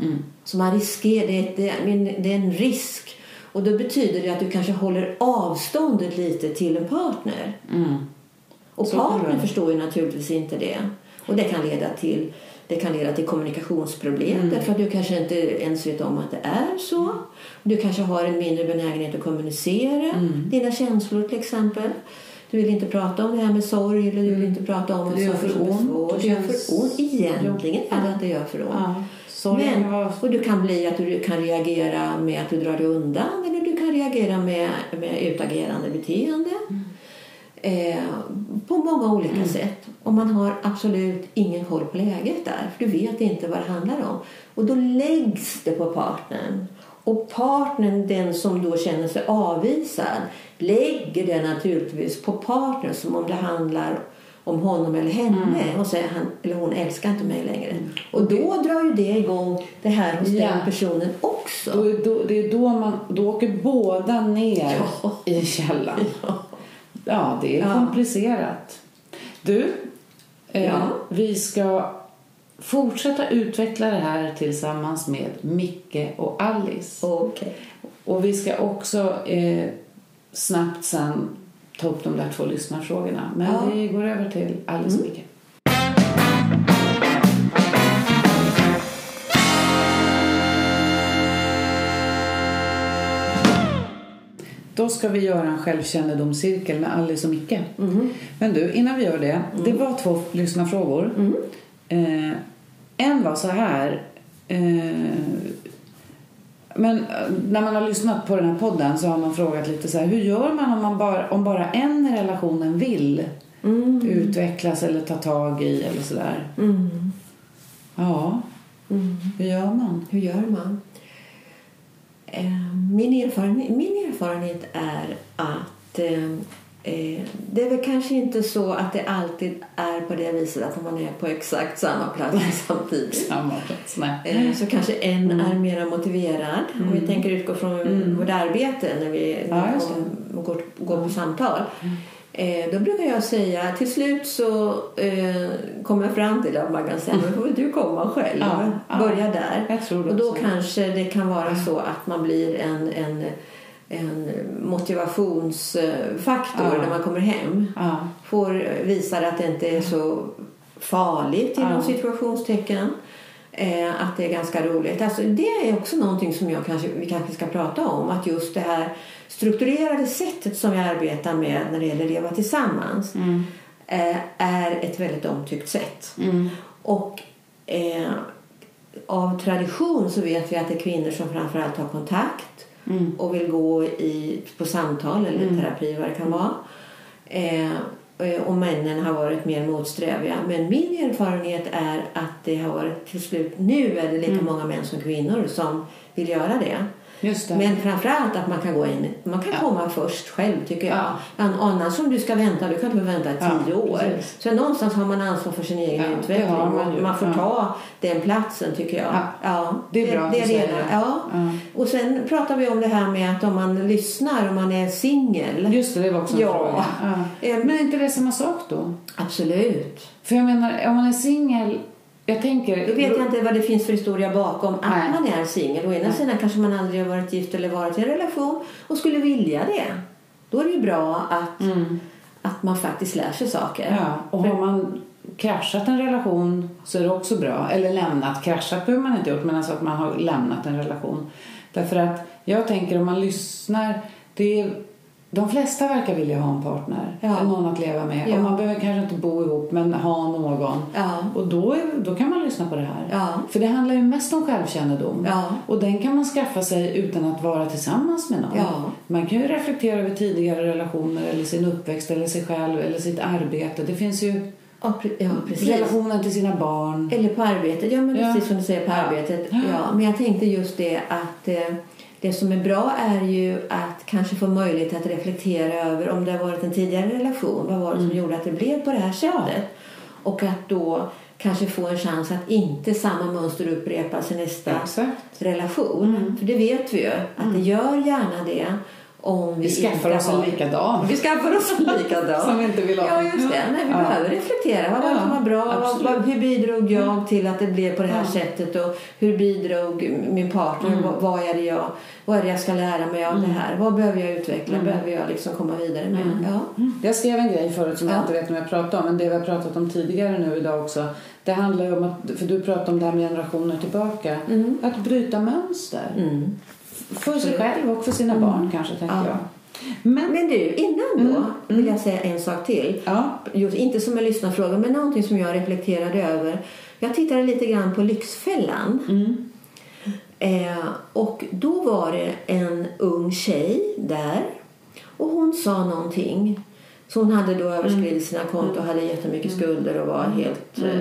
Mm. Så man riskerar, det, är- är- det är en risk. Och då betyder det att du kanske håller avståndet lite till en partner. Mm. Och Så partnern förstår ju naturligtvis inte det. Och det kan leda till, det kan leda till kommunikationsproblem Mm. därför att du kanske inte ens vet om att det är så. Du kanske har en mindre benägenhet att kommunicera Mm. dina känslor till exempel. Du vill inte prata om det här med sorg eller du vill inte prata om Mm. Det gör för ont. Det gör för ont. Egentligen är det att det gör för ont. Ja. Men, var- och du kan bli att du kan reagera med att du drar dig undan eller du kan reagera med, med utagerande beteende. Eh, på många olika sätt. Och man har absolut ingen koll på läget där. För du vet inte vad det handlar om. Och då läggs det på partnern. Och partnern, den som då känner sig avvisad, lägger det naturligtvis på partnern som om det handlar om honom eller henne. Och säger han eller hon älskar inte mig längre. Och då drar ju det igång det här hos Ja. den personen också. Då, då, det är då man då åker båda ner Ja. i källan. Ja, det är Ja. komplicerat. Du, eh, Ja. vi ska fortsätta utveckla det här tillsammans med Micke och Alice. Okej. Och vi ska också eh, snabbt sen ta upp de där två lyssnarfrågorna. Men Ja. vi går över till Alice och Micke. Då ska vi göra en självkännedomscirkel med Alice och Micke. Men du, innan vi gör det. Det var två lyssnarfrågor. Eh, en var så här. Eh, men eh, när man har lyssnat på den här podden så har man frågat lite så här. Hur gör man om, man bara, om bara en i relationen vill utvecklas eller ta tag i eller sådär? Mm. Ja, Mm. hur gör man? Hur gör man? Eh, Min erfarenhet, min erfarenhet är att eh, det är väl kanske inte så att det alltid är på det viset att man är på exakt samma plats samtidigt. Samma plats, nej. Eh, Så kanske en är mer motiverad. Om vi tänker utgå från vårt arbete när vi Ja, om, går, går på samtal. Eh, då brukar jag säga, till slut så eh, kommer jag fram till att man kan säga, men får du komma själv. Ja, ja. Börja där. Och då kanske det kan vara så att man blir en, en, en motivationsfaktor Ja. när man kommer hem. Ja. Får visa att det inte är så farligt inom Ja. situationstecken. Eh, att det är ganska roligt. Alltså, det är också någonting som jag kanske, vi kanske ska prata om. Att just det här strukturerade sättet som jag arbetar med när det gäller att leva tillsammans Mm. eh, är ett väldigt omtyckt sätt. Mm. Och eh, av tradition så vet vi att det är kvinnor som framförallt har kontakt Mm. och vill gå i, på samtal eller Mm. terapi vad det kan vara. Eh, eh, och männen har varit mer motsträviga. Men min erfarenhet är att det har varit till slut, nu är det lika Mm. många män som kvinnor som vill göra det. Men framförallt att man kan gå in, man kan Ja. komma först själv tycker jag. Ja. An- Annars om du ska vänta, du kan inte vänta i Ja, tio år. precis. Så någonstans har man ansvar för sin egen Ja, utveckling. man man får ta den platsen tycker jag. Ja. Det är bra det, det ena. det. Ja. Och sen pratar vi om det här med att om man lyssnar och man är singel. Just det, det var också en fråga. Men är inte det samma sak då? Absolut. För jag menar, om man är singel, jag tänker... Då vet jag inte vad det finns för historia bakom att Nej. man är singel. Å ena Nej. sidan kanske man aldrig har varit gift eller varit i en relation och skulle vilja det. Då är det ju bra att, Mm. att man faktiskt lär sig saker. Ja, och har man kraschat en relation så är det också bra. Eller lämnat. Kraschat behöver man inte gjort, men alltså att man har lämnat en relation. Därför att jag tänker om man lyssnar, det är, de flesta verkar vilja ha en partner. Ja. Någon att leva med. Ja. Och man behöver kanske inte bo ihop, men ha någon. Ja. Och då, är, då kan man lyssna på det här. Ja. För det handlar ju mest om självkännedom. Och den kan man skaffa sig utan att vara tillsammans med någon. Man kan ju reflektera över tidigare relationer eller sin uppväxt eller sig själv eller sitt arbete. Det finns ju Ja, precis. relationen till sina barn. Eller på arbetet. Ja, men precis som du säger på arbetet. Ja. Ja. Men jag tänkte just det att eh, det som är bra är ju att kanske få möjlighet att reflektera över om det har varit en tidigare relation. Vad var det som gjorde att det blev på det här sättet? Och att då kanske få en chans att inte samma mönster upprepas i nästa Exakt. relation. För det vet vi ju att det gör gärna det om vi, Vi skaffar oss en likadan. Vi skaffar oss en likadan. Som vi inte vill ha. Ja, just det. Nej, vi Ja. behöver reflektera. Vad var Ja, var bra? Vad, hur bidrog jag till att det blev på det här Ja. sättet? Och hur bidrog min partner? Mm. Vad, är det jag, vad är det jag ska lära mig av det här? Vad behöver jag utveckla? Behöver jag liksom komma vidare med? Mm. Ja. Jag skrev en grej förut som jag Ja. inte vet om jag pratade om, men det vi har pratat om tidigare nu idag också. Det handlar om att, för du pratade om det här med generationer tillbaka, Mm. att bryta mönster. Mm. För sig själv och för sina barn kanske, tänker Ja. jag. Men, Men du, innan då Mm. vill jag säga en sak till. ja, Just, inte som en lyssnarfråga, men någonting som jag reflekterade över. Jag tittade lite grann på Lyxfällan. mm, Eh, och då var det en ung tjej där. Och hon sa någonting. Så hon hade då överskridit sina konton och hade jättemycket skulder och var helt eh,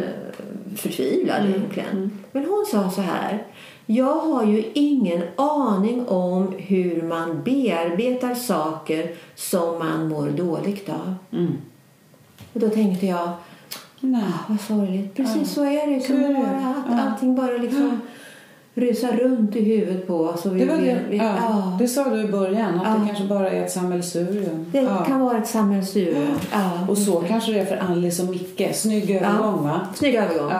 förtvivlad egentligen. Men hon sa så här. Jag har ju ingen aning om hur man bearbetar saker som man mår dåligt av. mm. Och då tänkte jag, Nej. ah, vad sorgligt. Precis Ja. så är det. Vara att Ja. allting bara liksom rusar runt i huvudet på oss. Och vi, Det vi, ja, ja. det sa du i början, att det kanske bara är ett sammelsurium. Det kan vara ett sammelsurium. Och så kanske det är för Alice och Micke. Snygg övergång, va? Snygg övergång.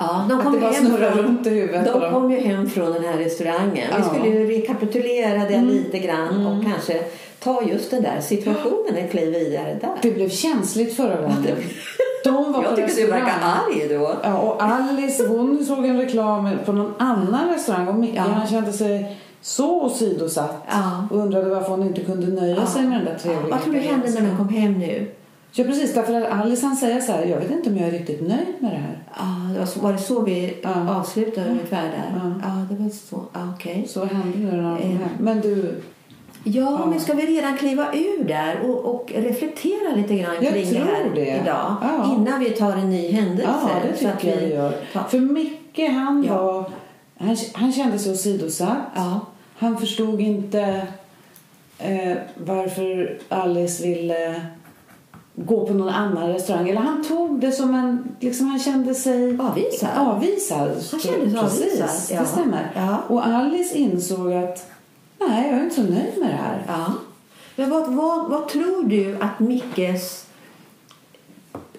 Ja. Ja. de Att kom det bara snurrar runt i huvudet på de dem. kom ju hem från den här restaurangen. Vi Ja. Mm. skulle ju rekapitulera det lite grann och kanske ta just den där situationen ett kliv vidare där. Det blev känsligt förra gången. De var Jag tycker du verkar arg då. Ja, och Alice hon såg en reklam på någon annan restaurang och Micke Ja. han kände sig så åsidosatt Ja. och undrade varför hon inte kunde nöja sig med den där trevliga Vad tror du hände när de kom hem nu? Ja precis, därför att Alice han säger så här, jag vet inte om jag är riktigt nöjd med det här. Ja, det var, så, var det så vi Ja. avslutade ungefär där? Ja. Ja, det var så. Ja, Okej. Så hände nu när de kom Eh. Men du, Ja, Ja. men ska vi redan kliva ur där och, och reflektera lite grann Jag kring det här det. idag? Ja. Innan vi tar en ny händelse. ja det så tycker jag vi gör. För Micke han Ja. var, han, han kände sig åsidosatt. Ja. Han förstod inte eh, varför Alice ville gå på någon annan restaurang. Eller han tog det som en... Liksom han kände sig Avvisad. avvisad. Han kände sig Precis, avvisad, ja. det stämmer. Ja. Och Alice insåg att nej, jag är inte så nöjd med det här. Ja. Men vad, vad, vad tror du att Mickes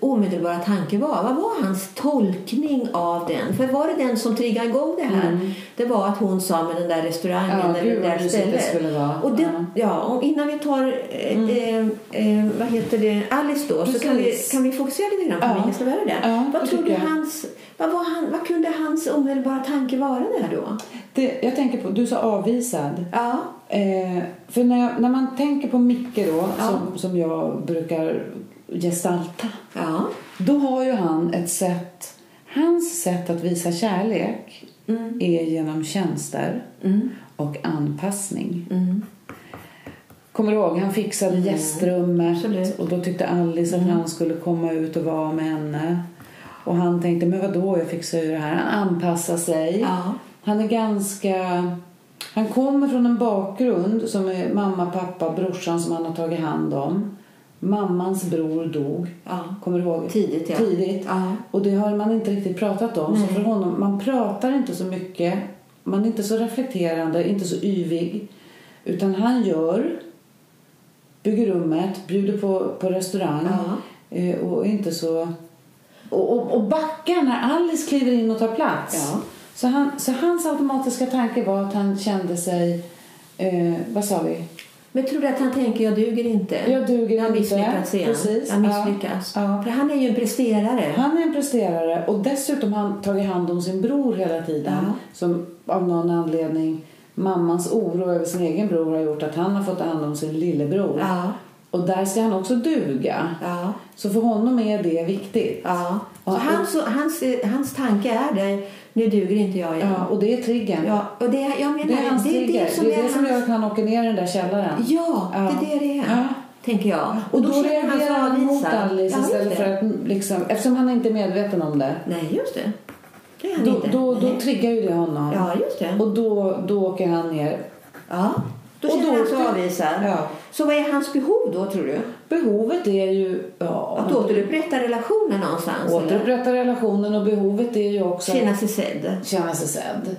omedelbara tanke var? Vad var hans tolkning av den? För var det den som triggade igång det här? Det var att hon sa med den där restaurangen Mm. Ja, eller det där det stället. skulle vara. Och det, Ja. ja. och innan vi tar eh, eh, eh, vad heter det, Alice då så kan vi, Precis. kan vi fokusera lite grann på Ja. Vi göra det? Ja, vad det tror du hans, vad, var han, vad kunde hans omedelbara tanke vara där då? Det, jag tänker på, du sa avvisad. Ja. Eh, för när, jag, när man tänker på Micke då, som, som jag brukar gestalta, Ja. då har ju han ett sätt, hans sätt att visa kärlek är genom tjänster Mm. och anpassning. Mm. Kommer du ihåg, han fixade gästrummet absolut. och då tyckte Alice att han skulle komma ut och vara med henne. Och han tänkte, men vadå, jag fixar ju det här. Han anpassar sig. Ja. Han är ganska... Han kommer från en bakgrund som är mamma, pappa, brorsan som han har tagit hand om. Mammans bror dog. Ja. Kommer du ihåg? Tidigt, ja. Tidigt. Ja. Och det har man inte riktigt pratat om. Så för honom, man pratar inte så mycket. Man är inte så reflekterande, inte så yvig. Utan han gör, bygger rummet, bjuder på, på restaurang. Ja. Eh, och inte så... Och, och, och backar när Alice kliver in och tar plats. Så, han, så hans automatiska tanke var att han kände sig... Eh, vad sa vi? Men tror du att han tänker jag duger inte? Jag duger jag har inte. Precis. Jag misslyckas. Ja. Ja. För han är ju en presterare. Han är en presterare och dessutom har han tagit hand om sin bror hela tiden. Ja. Som av någon anledning, mammans oro över sin egen bror har gjort att han har fått ta hand om sin lillebror. Ja. Och där ska han också duga. Ja. Så för honom är det viktigt. Ja. Så hans, hans, hans tanke är det, nu duger inte jag igen. Ja, och det är triggern. Ja, och det, jag menar, Det är hans det, är det som det är det som gör att han åker ner i den där källaren. Ja, Ja. det är det det är. Ja. Tänker jag. Och då, han sig reagerar han mot avvisad. Alice Ja, istället för att liksom, eftersom han inte är medveten om det. Nej, just det. Det är han Då, inte. då, då Nej. triggar ju det honom. Ja, just det. Och då, då åker han ner. Ja. Då Och känner då- han sig avvisad. Ja. Så vad är hans behov då, tror du? Behovet är ju... Ja, Att återupprätta relationen någonstans? eller? återupprätta relationen och behovet är ju också Känna sig sedd? känna sig sedd.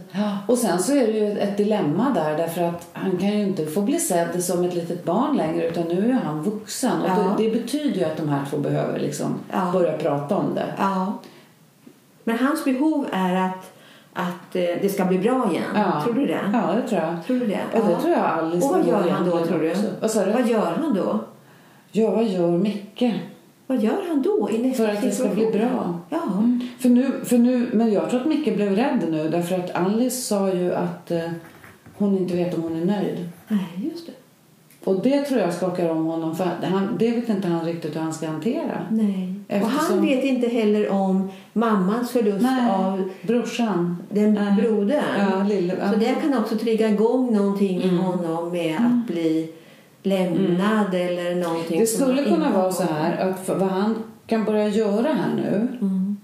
Och sen så är det ju ett dilemma där därför att han kan ju inte få bli sedd som ett litet barn längre utan nu är han vuxen och Ja. det, det betyder ju att de här två behöver liksom Ja. börja prata om det. Ja. Men hans behov är att, att eh, det ska bli bra igen. Ja. Tror du det? Ja, det tror jag. Tror du det? Ja, det tror jag Alice Och vad gör han då, tror du? Vad sa du? Vad gör han då? Ja, vad gör Micke? Vad gör han då i nästa För att det ska bli bra. Ja. För nu, för nu, men jag tror att Micke blev rädd nu därför att Alice sa ju att eh, hon inte vet om hon är nöjd. Och det tror jag skakar om honom för han, det vet inte han riktigt hur han ska hantera. Nej. Och Eftersom- han vet inte heller om mammans förlust Nej, av brorsan. den Nej. brodern. Ja, lille, Så det kan också trigga igång någonting i honom med att bli lämnad eller någonting. Det skulle kunna vara så här att vad han kan börja göra här nu Mm.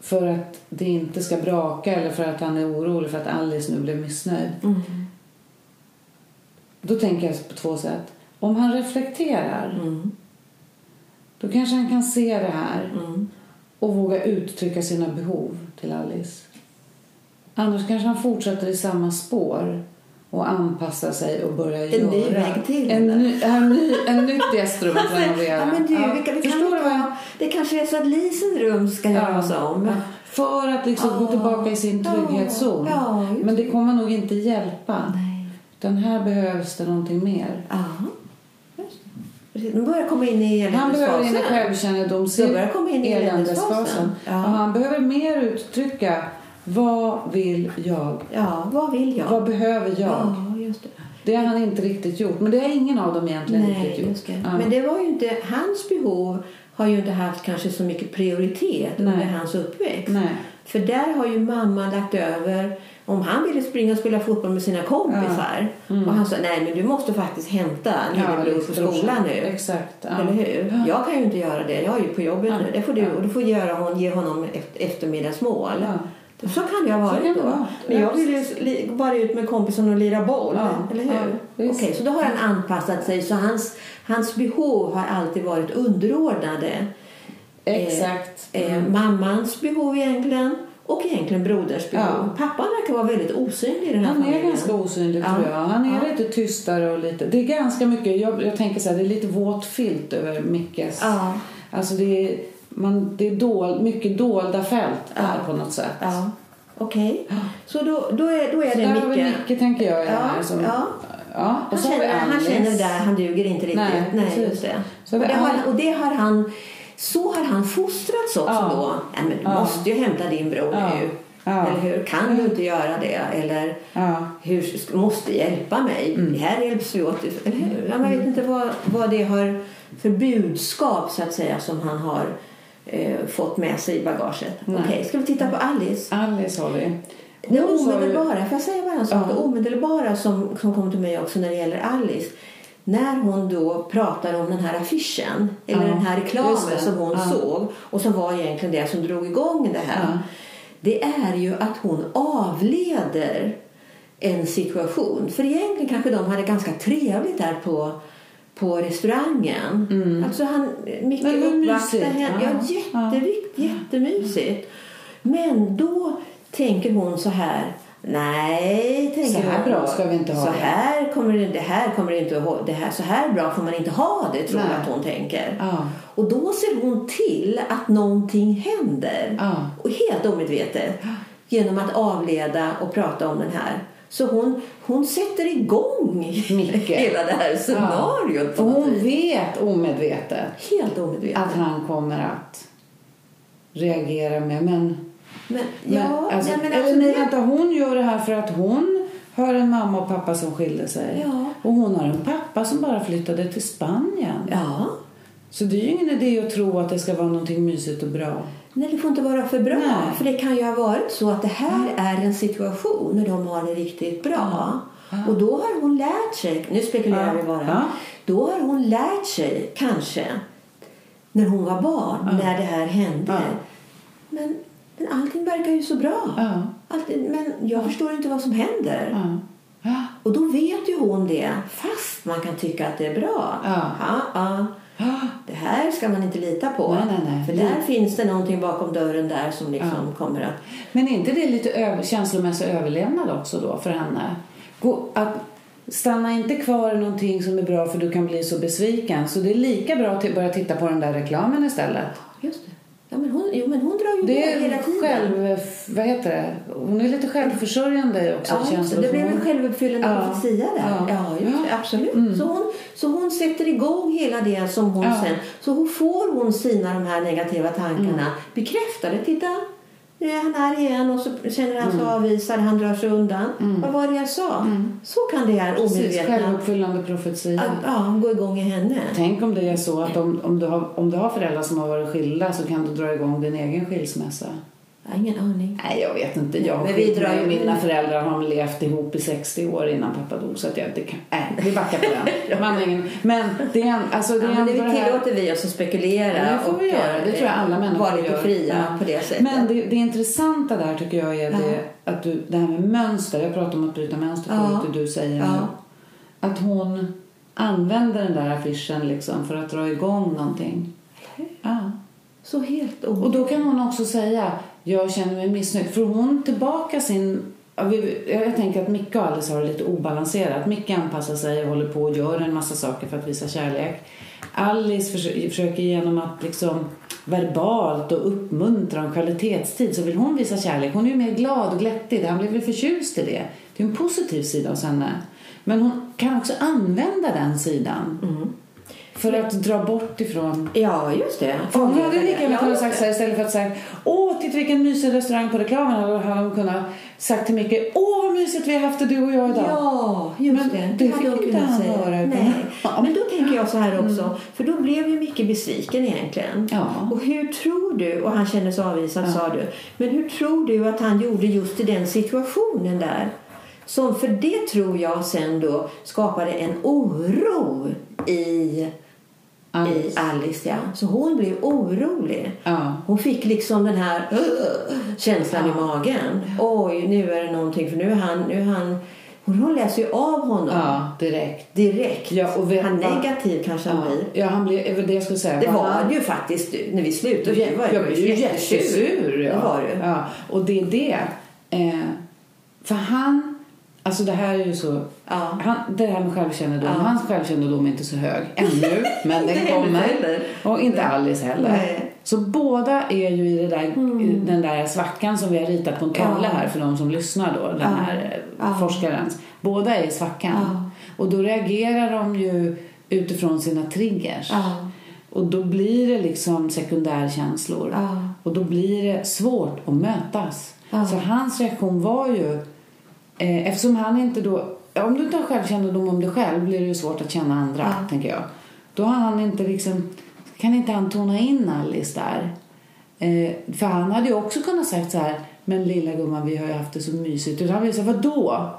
för att det inte ska braka eller för att han är orolig för att Alice nu blev missnöjd. Då tänker jag på två sätt. Om han reflekterar Mm. då kanske han kan se det här Mm. och våga uttrycka sina behov till Alice. Annars kanske han fortsätter i samma spår och anpassar sig och börjar En göra ny väg till. en, ny, en, ny, en nytt gästrum att renovera. Ja, men du, Ja, vi kan, vi förstår kan du vad jag ta, det kanske är så att Lisens rum ska göras om. Ja, För att liksom gå Ja. tillbaka i sin Ja. trygghetszon. Ja, just Men det kommer nog inte hjälpa. Nej. Utan här behövs det någonting mer. Precis. Nu börjar komma in i Han behöver in i eländesfasen. självkännedom, Jag börjar komma in i eländesfasen. Ja. Och han behöver mer uttrycka vad vill jag? Ja, vad vill jag? Vad behöver jag? Ja, just det. Det har han inte riktigt gjort. Men det har ingen av dem egentligen Nej, riktigt gjort. det. Ja. Men det var ju inte, hans behov har ju inte haft kanske så mycket prioritet under Nej. hans uppväxt. Nej. För där har ju mamma lagt över om han ville springa och spela fotboll med sina kompisar och han sa nej men du måste faktiskt hämta lillebror på liksom skolan nu. Exakt. Ja. Eller hur? Ja. Jag kan ju inte göra det. Jag är ju på jobbet Ja. nu. Det får du, Ja. och du får göra hon, ge honom efter, eftermiddagsmål. Ja. Så kan varit kan det då. vara. Men jag Ja, vill ju bara ut med kompisen och lira boll. Ja. Eller hur? Ja, Okej, visst. så då har han anpassat sig. Så hans, hans behov har alltid varit underordnade. Exakt. Eh, Mm. mammans behov egentligen och egentligen broderns behov. Ja. Pappan verkar vara väldigt osynlig i den här Han är familjen. ganska osynlig Ja. tror jag. Han är Ja. lite tystare och lite... Det är ganska mycket... Jag, jag tänker så här, det är lite våt filt över Mickes... Ja. Alltså det är, man, det är dol, mycket dolda fält där på något sätt. Ja, okej. Så då, då är, då är Så det där har vi Micke. Tänker jag. Ja, som, ja. ja. Och Han känner, han känner det där, han duger inte riktigt. Nej, Nej, just det. Och, det har, och det har han, så har han fostrats också Ja. då. Nej, men du Ja. måste ju hämta din bror Ja. nu. Ja. Eller hur? Kan du inte göra det? Eller Ja. hur måste hjälpa mig? Mm. Det här hjälps vi åt. Eller hur? Ja, man vet inte vad, vad det har för budskap så att säga som han har eh, fått med sig i bagaget. Okej, ska vi titta på Alice? Alice har vi. Det omedelbara, får jag säga bara en sak? Ja. Det omedelbara som, som kom till mig också när det gäller Alice. När hon då pratar om den här affischen, eller Ja, den här reklamen som hon Ja. såg och som var egentligen det som drog igång det här. Ja. Det är ju att hon avleder en situation. För egentligen kanske de hade ganska trevligt där på, på restaurangen. Alltså han, Micke mysigt. henne. Ja, Ja. jättevikt, jättemysigt. Men då tänker hon så här. Nej, tänker Så här bra ska vi inte ha så det." Här kommer det, det här kommer det inte att det här, Så här bra får man inte ha det, tror Nej. jag att hon tänker. Ja. Och då ser hon till att någonting händer. Ja. Och helt omedvetet. Genom att avleda och prata om den här. Så hon, hon sätter igång Mycket. hela det här scenariot. på Och hon vis. vet omedvetet Helt omedvetet. att han kommer att reagera med. Men, Men, men, ja, alltså, nej, men eller nej, det- vänta, hon gör det här för att hon har en mamma och pappa som skilde sig. Ja. Och hon har en pappa som bara flyttade till Spanien. Ja. Så det är ju ingen idé att tro att det ska vara någonting mysigt och bra. Nej, det får inte vara för bra. Nej. För det kan ju ha varit så att det här är en situation när de har det riktigt bra. Och då har hon lärt sig, nu spekulerar Ja. vi bara, Ja. då har hon lärt sig kanske när hon var barn, när det här hände. Ja. Men, men allting verkar ju så bra. Ja. Allting, men jag förstår inte vad som händer. Ja. Och då vet ju hon det, fast man kan tycka att det är bra. Ja. Det här ska man inte lita på. Nej, nej, nej. För där finns det någonting bakom dörren där som liksom kommer att... Men är inte det lite över, känslomässig överlevnad också då för henne? Gå, att stanna inte kvar i någonting som är bra för du kan bli så besviken. Så det är lika bra att börja titta på den där reklamen istället. Just. Ja, men hon, jo, men hon drar ju Det med hela tiden. själv... Vad heter det? Hon är lite självförsörjande också. Ja, känns det. det blev en självuppfyllande Ja. profetia där. Ja. Ja, det. Absolut. Så, hon, så hon sätter igång hela det som hon Ja. sen... Så hon får hon sina de här negativa tankarna bekräftade. Titta, nu är han här igen och så känner han sig avvisad. Han drar sig undan. Vad var det jag sa? Så kan det här omedvetna självuppfyllande profetia. att, ja, gå igång i henne. Tänk om det är så att om, om, du har, om du har föräldrar som har varit skilda så kan du dra igång din egen skilsmässa. Jag har ingen aning. Nej, jag vet inte. Jag Men vi drar ju- Mina föräldrar har levt ihop i 60 år innan pappa dog. Så att jag inte kan... Nej, vi backar på den. Man ingen... Men det är, en- alltså, det är Ja, det här... tillåter vi oss att spekulera Ja, det får och vi göra. Det tror jag alla eh, människor vara lite fria Ja. på det sättet. Men det, det intressanta där tycker jag är Ja. det, att du, det här med mönster. Jag pratade om att bryta mönster Ja. förut, det du säger Ja. Att hon använder den där affischen liksom för att dra igång någonting. Ja. Så helt Och omöjligt. då kan hon också säga jag känner mig missnöjd. För hon tillbaka sin... Jag tänker att Micke och Alice har det lite obalanserat. Micke anpassar sig och håller på och gör en massa saker för att visa kärlek. Alice försöker genom att liksom verbalt och uppmuntra om kvalitetstid så vill hon visa kärlek. Hon är ju mer glad och glättig. Han blir väl förtjust i det. Det är en positiv sida hos henne. Men hon kan också använda den sidan. Mm. För att dra bort ifrån Ja, just det. för hon hade lika gärna Ja, kunnat sagt så här, istället för att säga Åh, titta vilken mysig restaurang på reklamen hade hon kunnat sagt till Micke Åh, vad mysigt vi har haft det du och jag idag. Ja, just Men det. det fick inte han säga. höra, Nej. Ja. Mm. Men då tänker jag så här också. För då blev ju Micke besviken egentligen. Ja. Och hur tror du, och han kände sig avvisad sa du. Men hur tror du att han gjorde just i den situationen där? Som för det tror jag sen då skapade en oro i Alice. i Alice. Ja. Så hon blev orolig. Ja. Hon fick liksom den här uh, känslan i magen. Oj, nu är det någonting. För nu är han, nu är han, hon läser ju av honom Ja, direkt. direkt. Ja, och vet han negativ kanske han Ja, blir. ja han blir, det jag skulle säga. Det var han- ju faktiskt när vi slutade. Du var jag blev ju jättesur. Ja. Det var du. Ja, och det är det. Eh, för han, alltså det här är ju så, Ja. han, det här med självkännedom, Ja. hans självkännedom är inte så hög ännu, men den kommer. Och inte Alice heller. Nej. Mm. Så båda är ju i, det där, i den där svackan som vi har ritat på en tavla Ja. här för de som lyssnar då, den här eh, forskarens. Båda är i svackan. Och då reagerar de ju utifrån sina triggers. Och då blir det liksom sekundärkänslor. Och då blir det svårt att mötas. Så hans reaktion var ju, eftersom han inte då, ja, om du inte har självkännedom om dig själv blir det ju svårt att känna andra, Ja. tänker jag. Då har han inte liksom, kan inte han tona in Alice där? Eh, för han hade ju också kunnat sagt så här, men lilla gumman vi har ju haft det så mysigt. Utan han vill säga, vadå?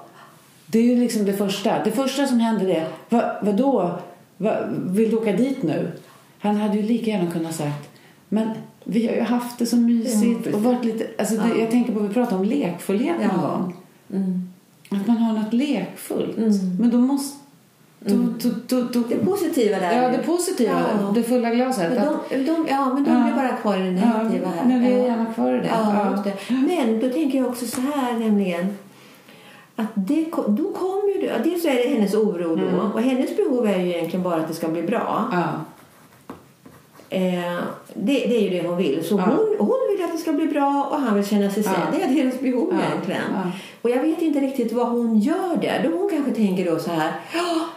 Det är ju liksom det första. Det första som händer är, Va, vadå? Va, vill du åka dit nu? Han hade ju lika gärna kunnat sagt, men vi har ju haft det så Ja, mysigt. precis. och varit lite, alltså det, Ja. Jag tänker på, vi pratade om lekfullhet Ja. någon gång. Mm. Att man har något lekfullt. Mm. Men då måste... Då, då, då, då, Det positiva där. ja, det positiva, Ja. det fulla glaset. Men de, de, ja, men de Ja. blir bara kvar i det negativa ja, här. Men vi är Ja. gärna kvar i det. Ja, det. Men då tänker jag också så här nämligen. Att det, då kommer ju det, dels är det hennes oro då. Mm. Och hennes behov är ju egentligen bara att det ska bli bra. Ja. Eh, det, det är ju det hon vill. Så Ja. hon, hon vill att det ska bli bra och han vill känna sig sedd. Ja. Det är hennes behov Ja. egentligen. Ja. Och jag vet inte riktigt vad hon gör där. Då hon kanske tänker då så här.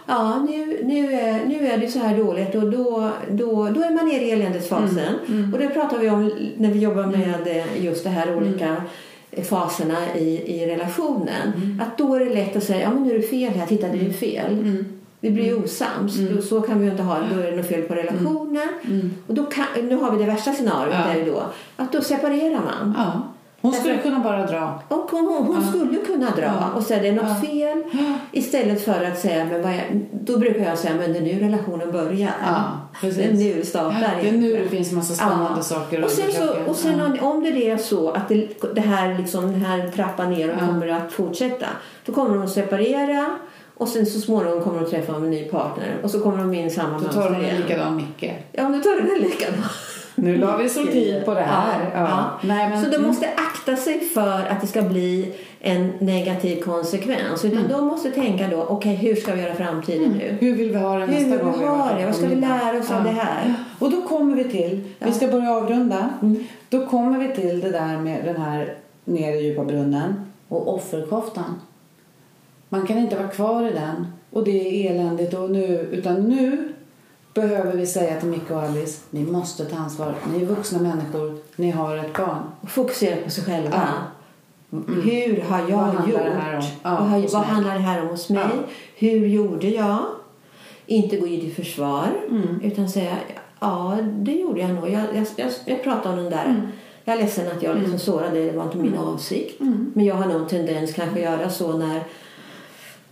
"Ja, nu, nu, är, nu är det så här dåligt och då, då, då är man nere i eländesfasen. Mm. Och det pratar vi om när vi jobbar med eh, just det här olika faserna i, i relationen. Mm. Att då är det lätt att säga, ja men nu är det fel här, titta det är ju fel. Mm. Vi blir ju osams. Då, så kan vi ju inte ha det. Då är det något fel på relationen. Och då kan, nu har vi det värsta scenariot Mm. Ja. där då. Att då separerar man. ja. Hon skulle Därför- kunna bara dra. Och hon, hon, hon skulle kunna dra Ja. och säga det är något Ja. fel. Istället för att säga, men vad är, då brukar jag säga, men det är nu relationen börjar. Ja. Det är nu det startar. Det är nu det finns massa spännande Ja. saker Och sen, så, och sen Ja. om- om det är så att det, det här, liksom, den här trappan ner Ja. kommer att fortsätta. Då kommer de att separera och sen så småningom kommer de träffa en ny partner. Och så kommer de in i samma Då tar mönster en igen. likadan Micke. Ja, nu tar den en likadan. Nu la vi så tid på det här. Ja, ja. Nej, men, Så de måste akta sig för att det ska bli en negativ konsekvens. Mm. Utan de måste tänka då, okej hur ska vi göra framtiden nu? Hur vill vi ha det Hur nästa vill vi gång? ha det? Vad ska vi lära oss av det här? Och då kommer vi till, vi ska börja avrunda. Mm. Då kommer vi till det där med den här nere i djupa brunnen och offerkoftan. Man kan inte vara kvar i den och det är eländigt och nu, utan nu behöver vi säga till Micke och Alice, ni måste ta ansvar. Ni är vuxna människor, ni har ett barn. Och fokusera på sig själva. Ja. Hur har jag Vad handlar gjort? om? Ja, vad har, vad handlar det här om hos mig? Ja. Hur gjorde jag? Inte gå in i försvar, Mm. utan säga ja, det gjorde jag nog. Jag, jag, jag, jag pratade om den där. Mm. Jag är ledsen att jag liksom sårade dig, det var inte min avsikt. Mm. Men jag har nog en tendens kanske att göra så när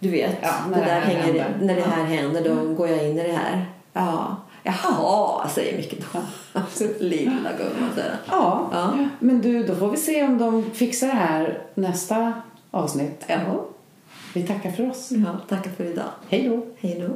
du vet, Ja, när det det där hänger, händer. när det här händer då går jag in i det här. Ja. Jaha, säger Micke då. Lilla gumman säger. Ja. Ja. men du, då får vi se om de fixar det här nästa avsnitt. Ja. Vi tackar för oss. ja, tackar för idag. Hej då! Hej då.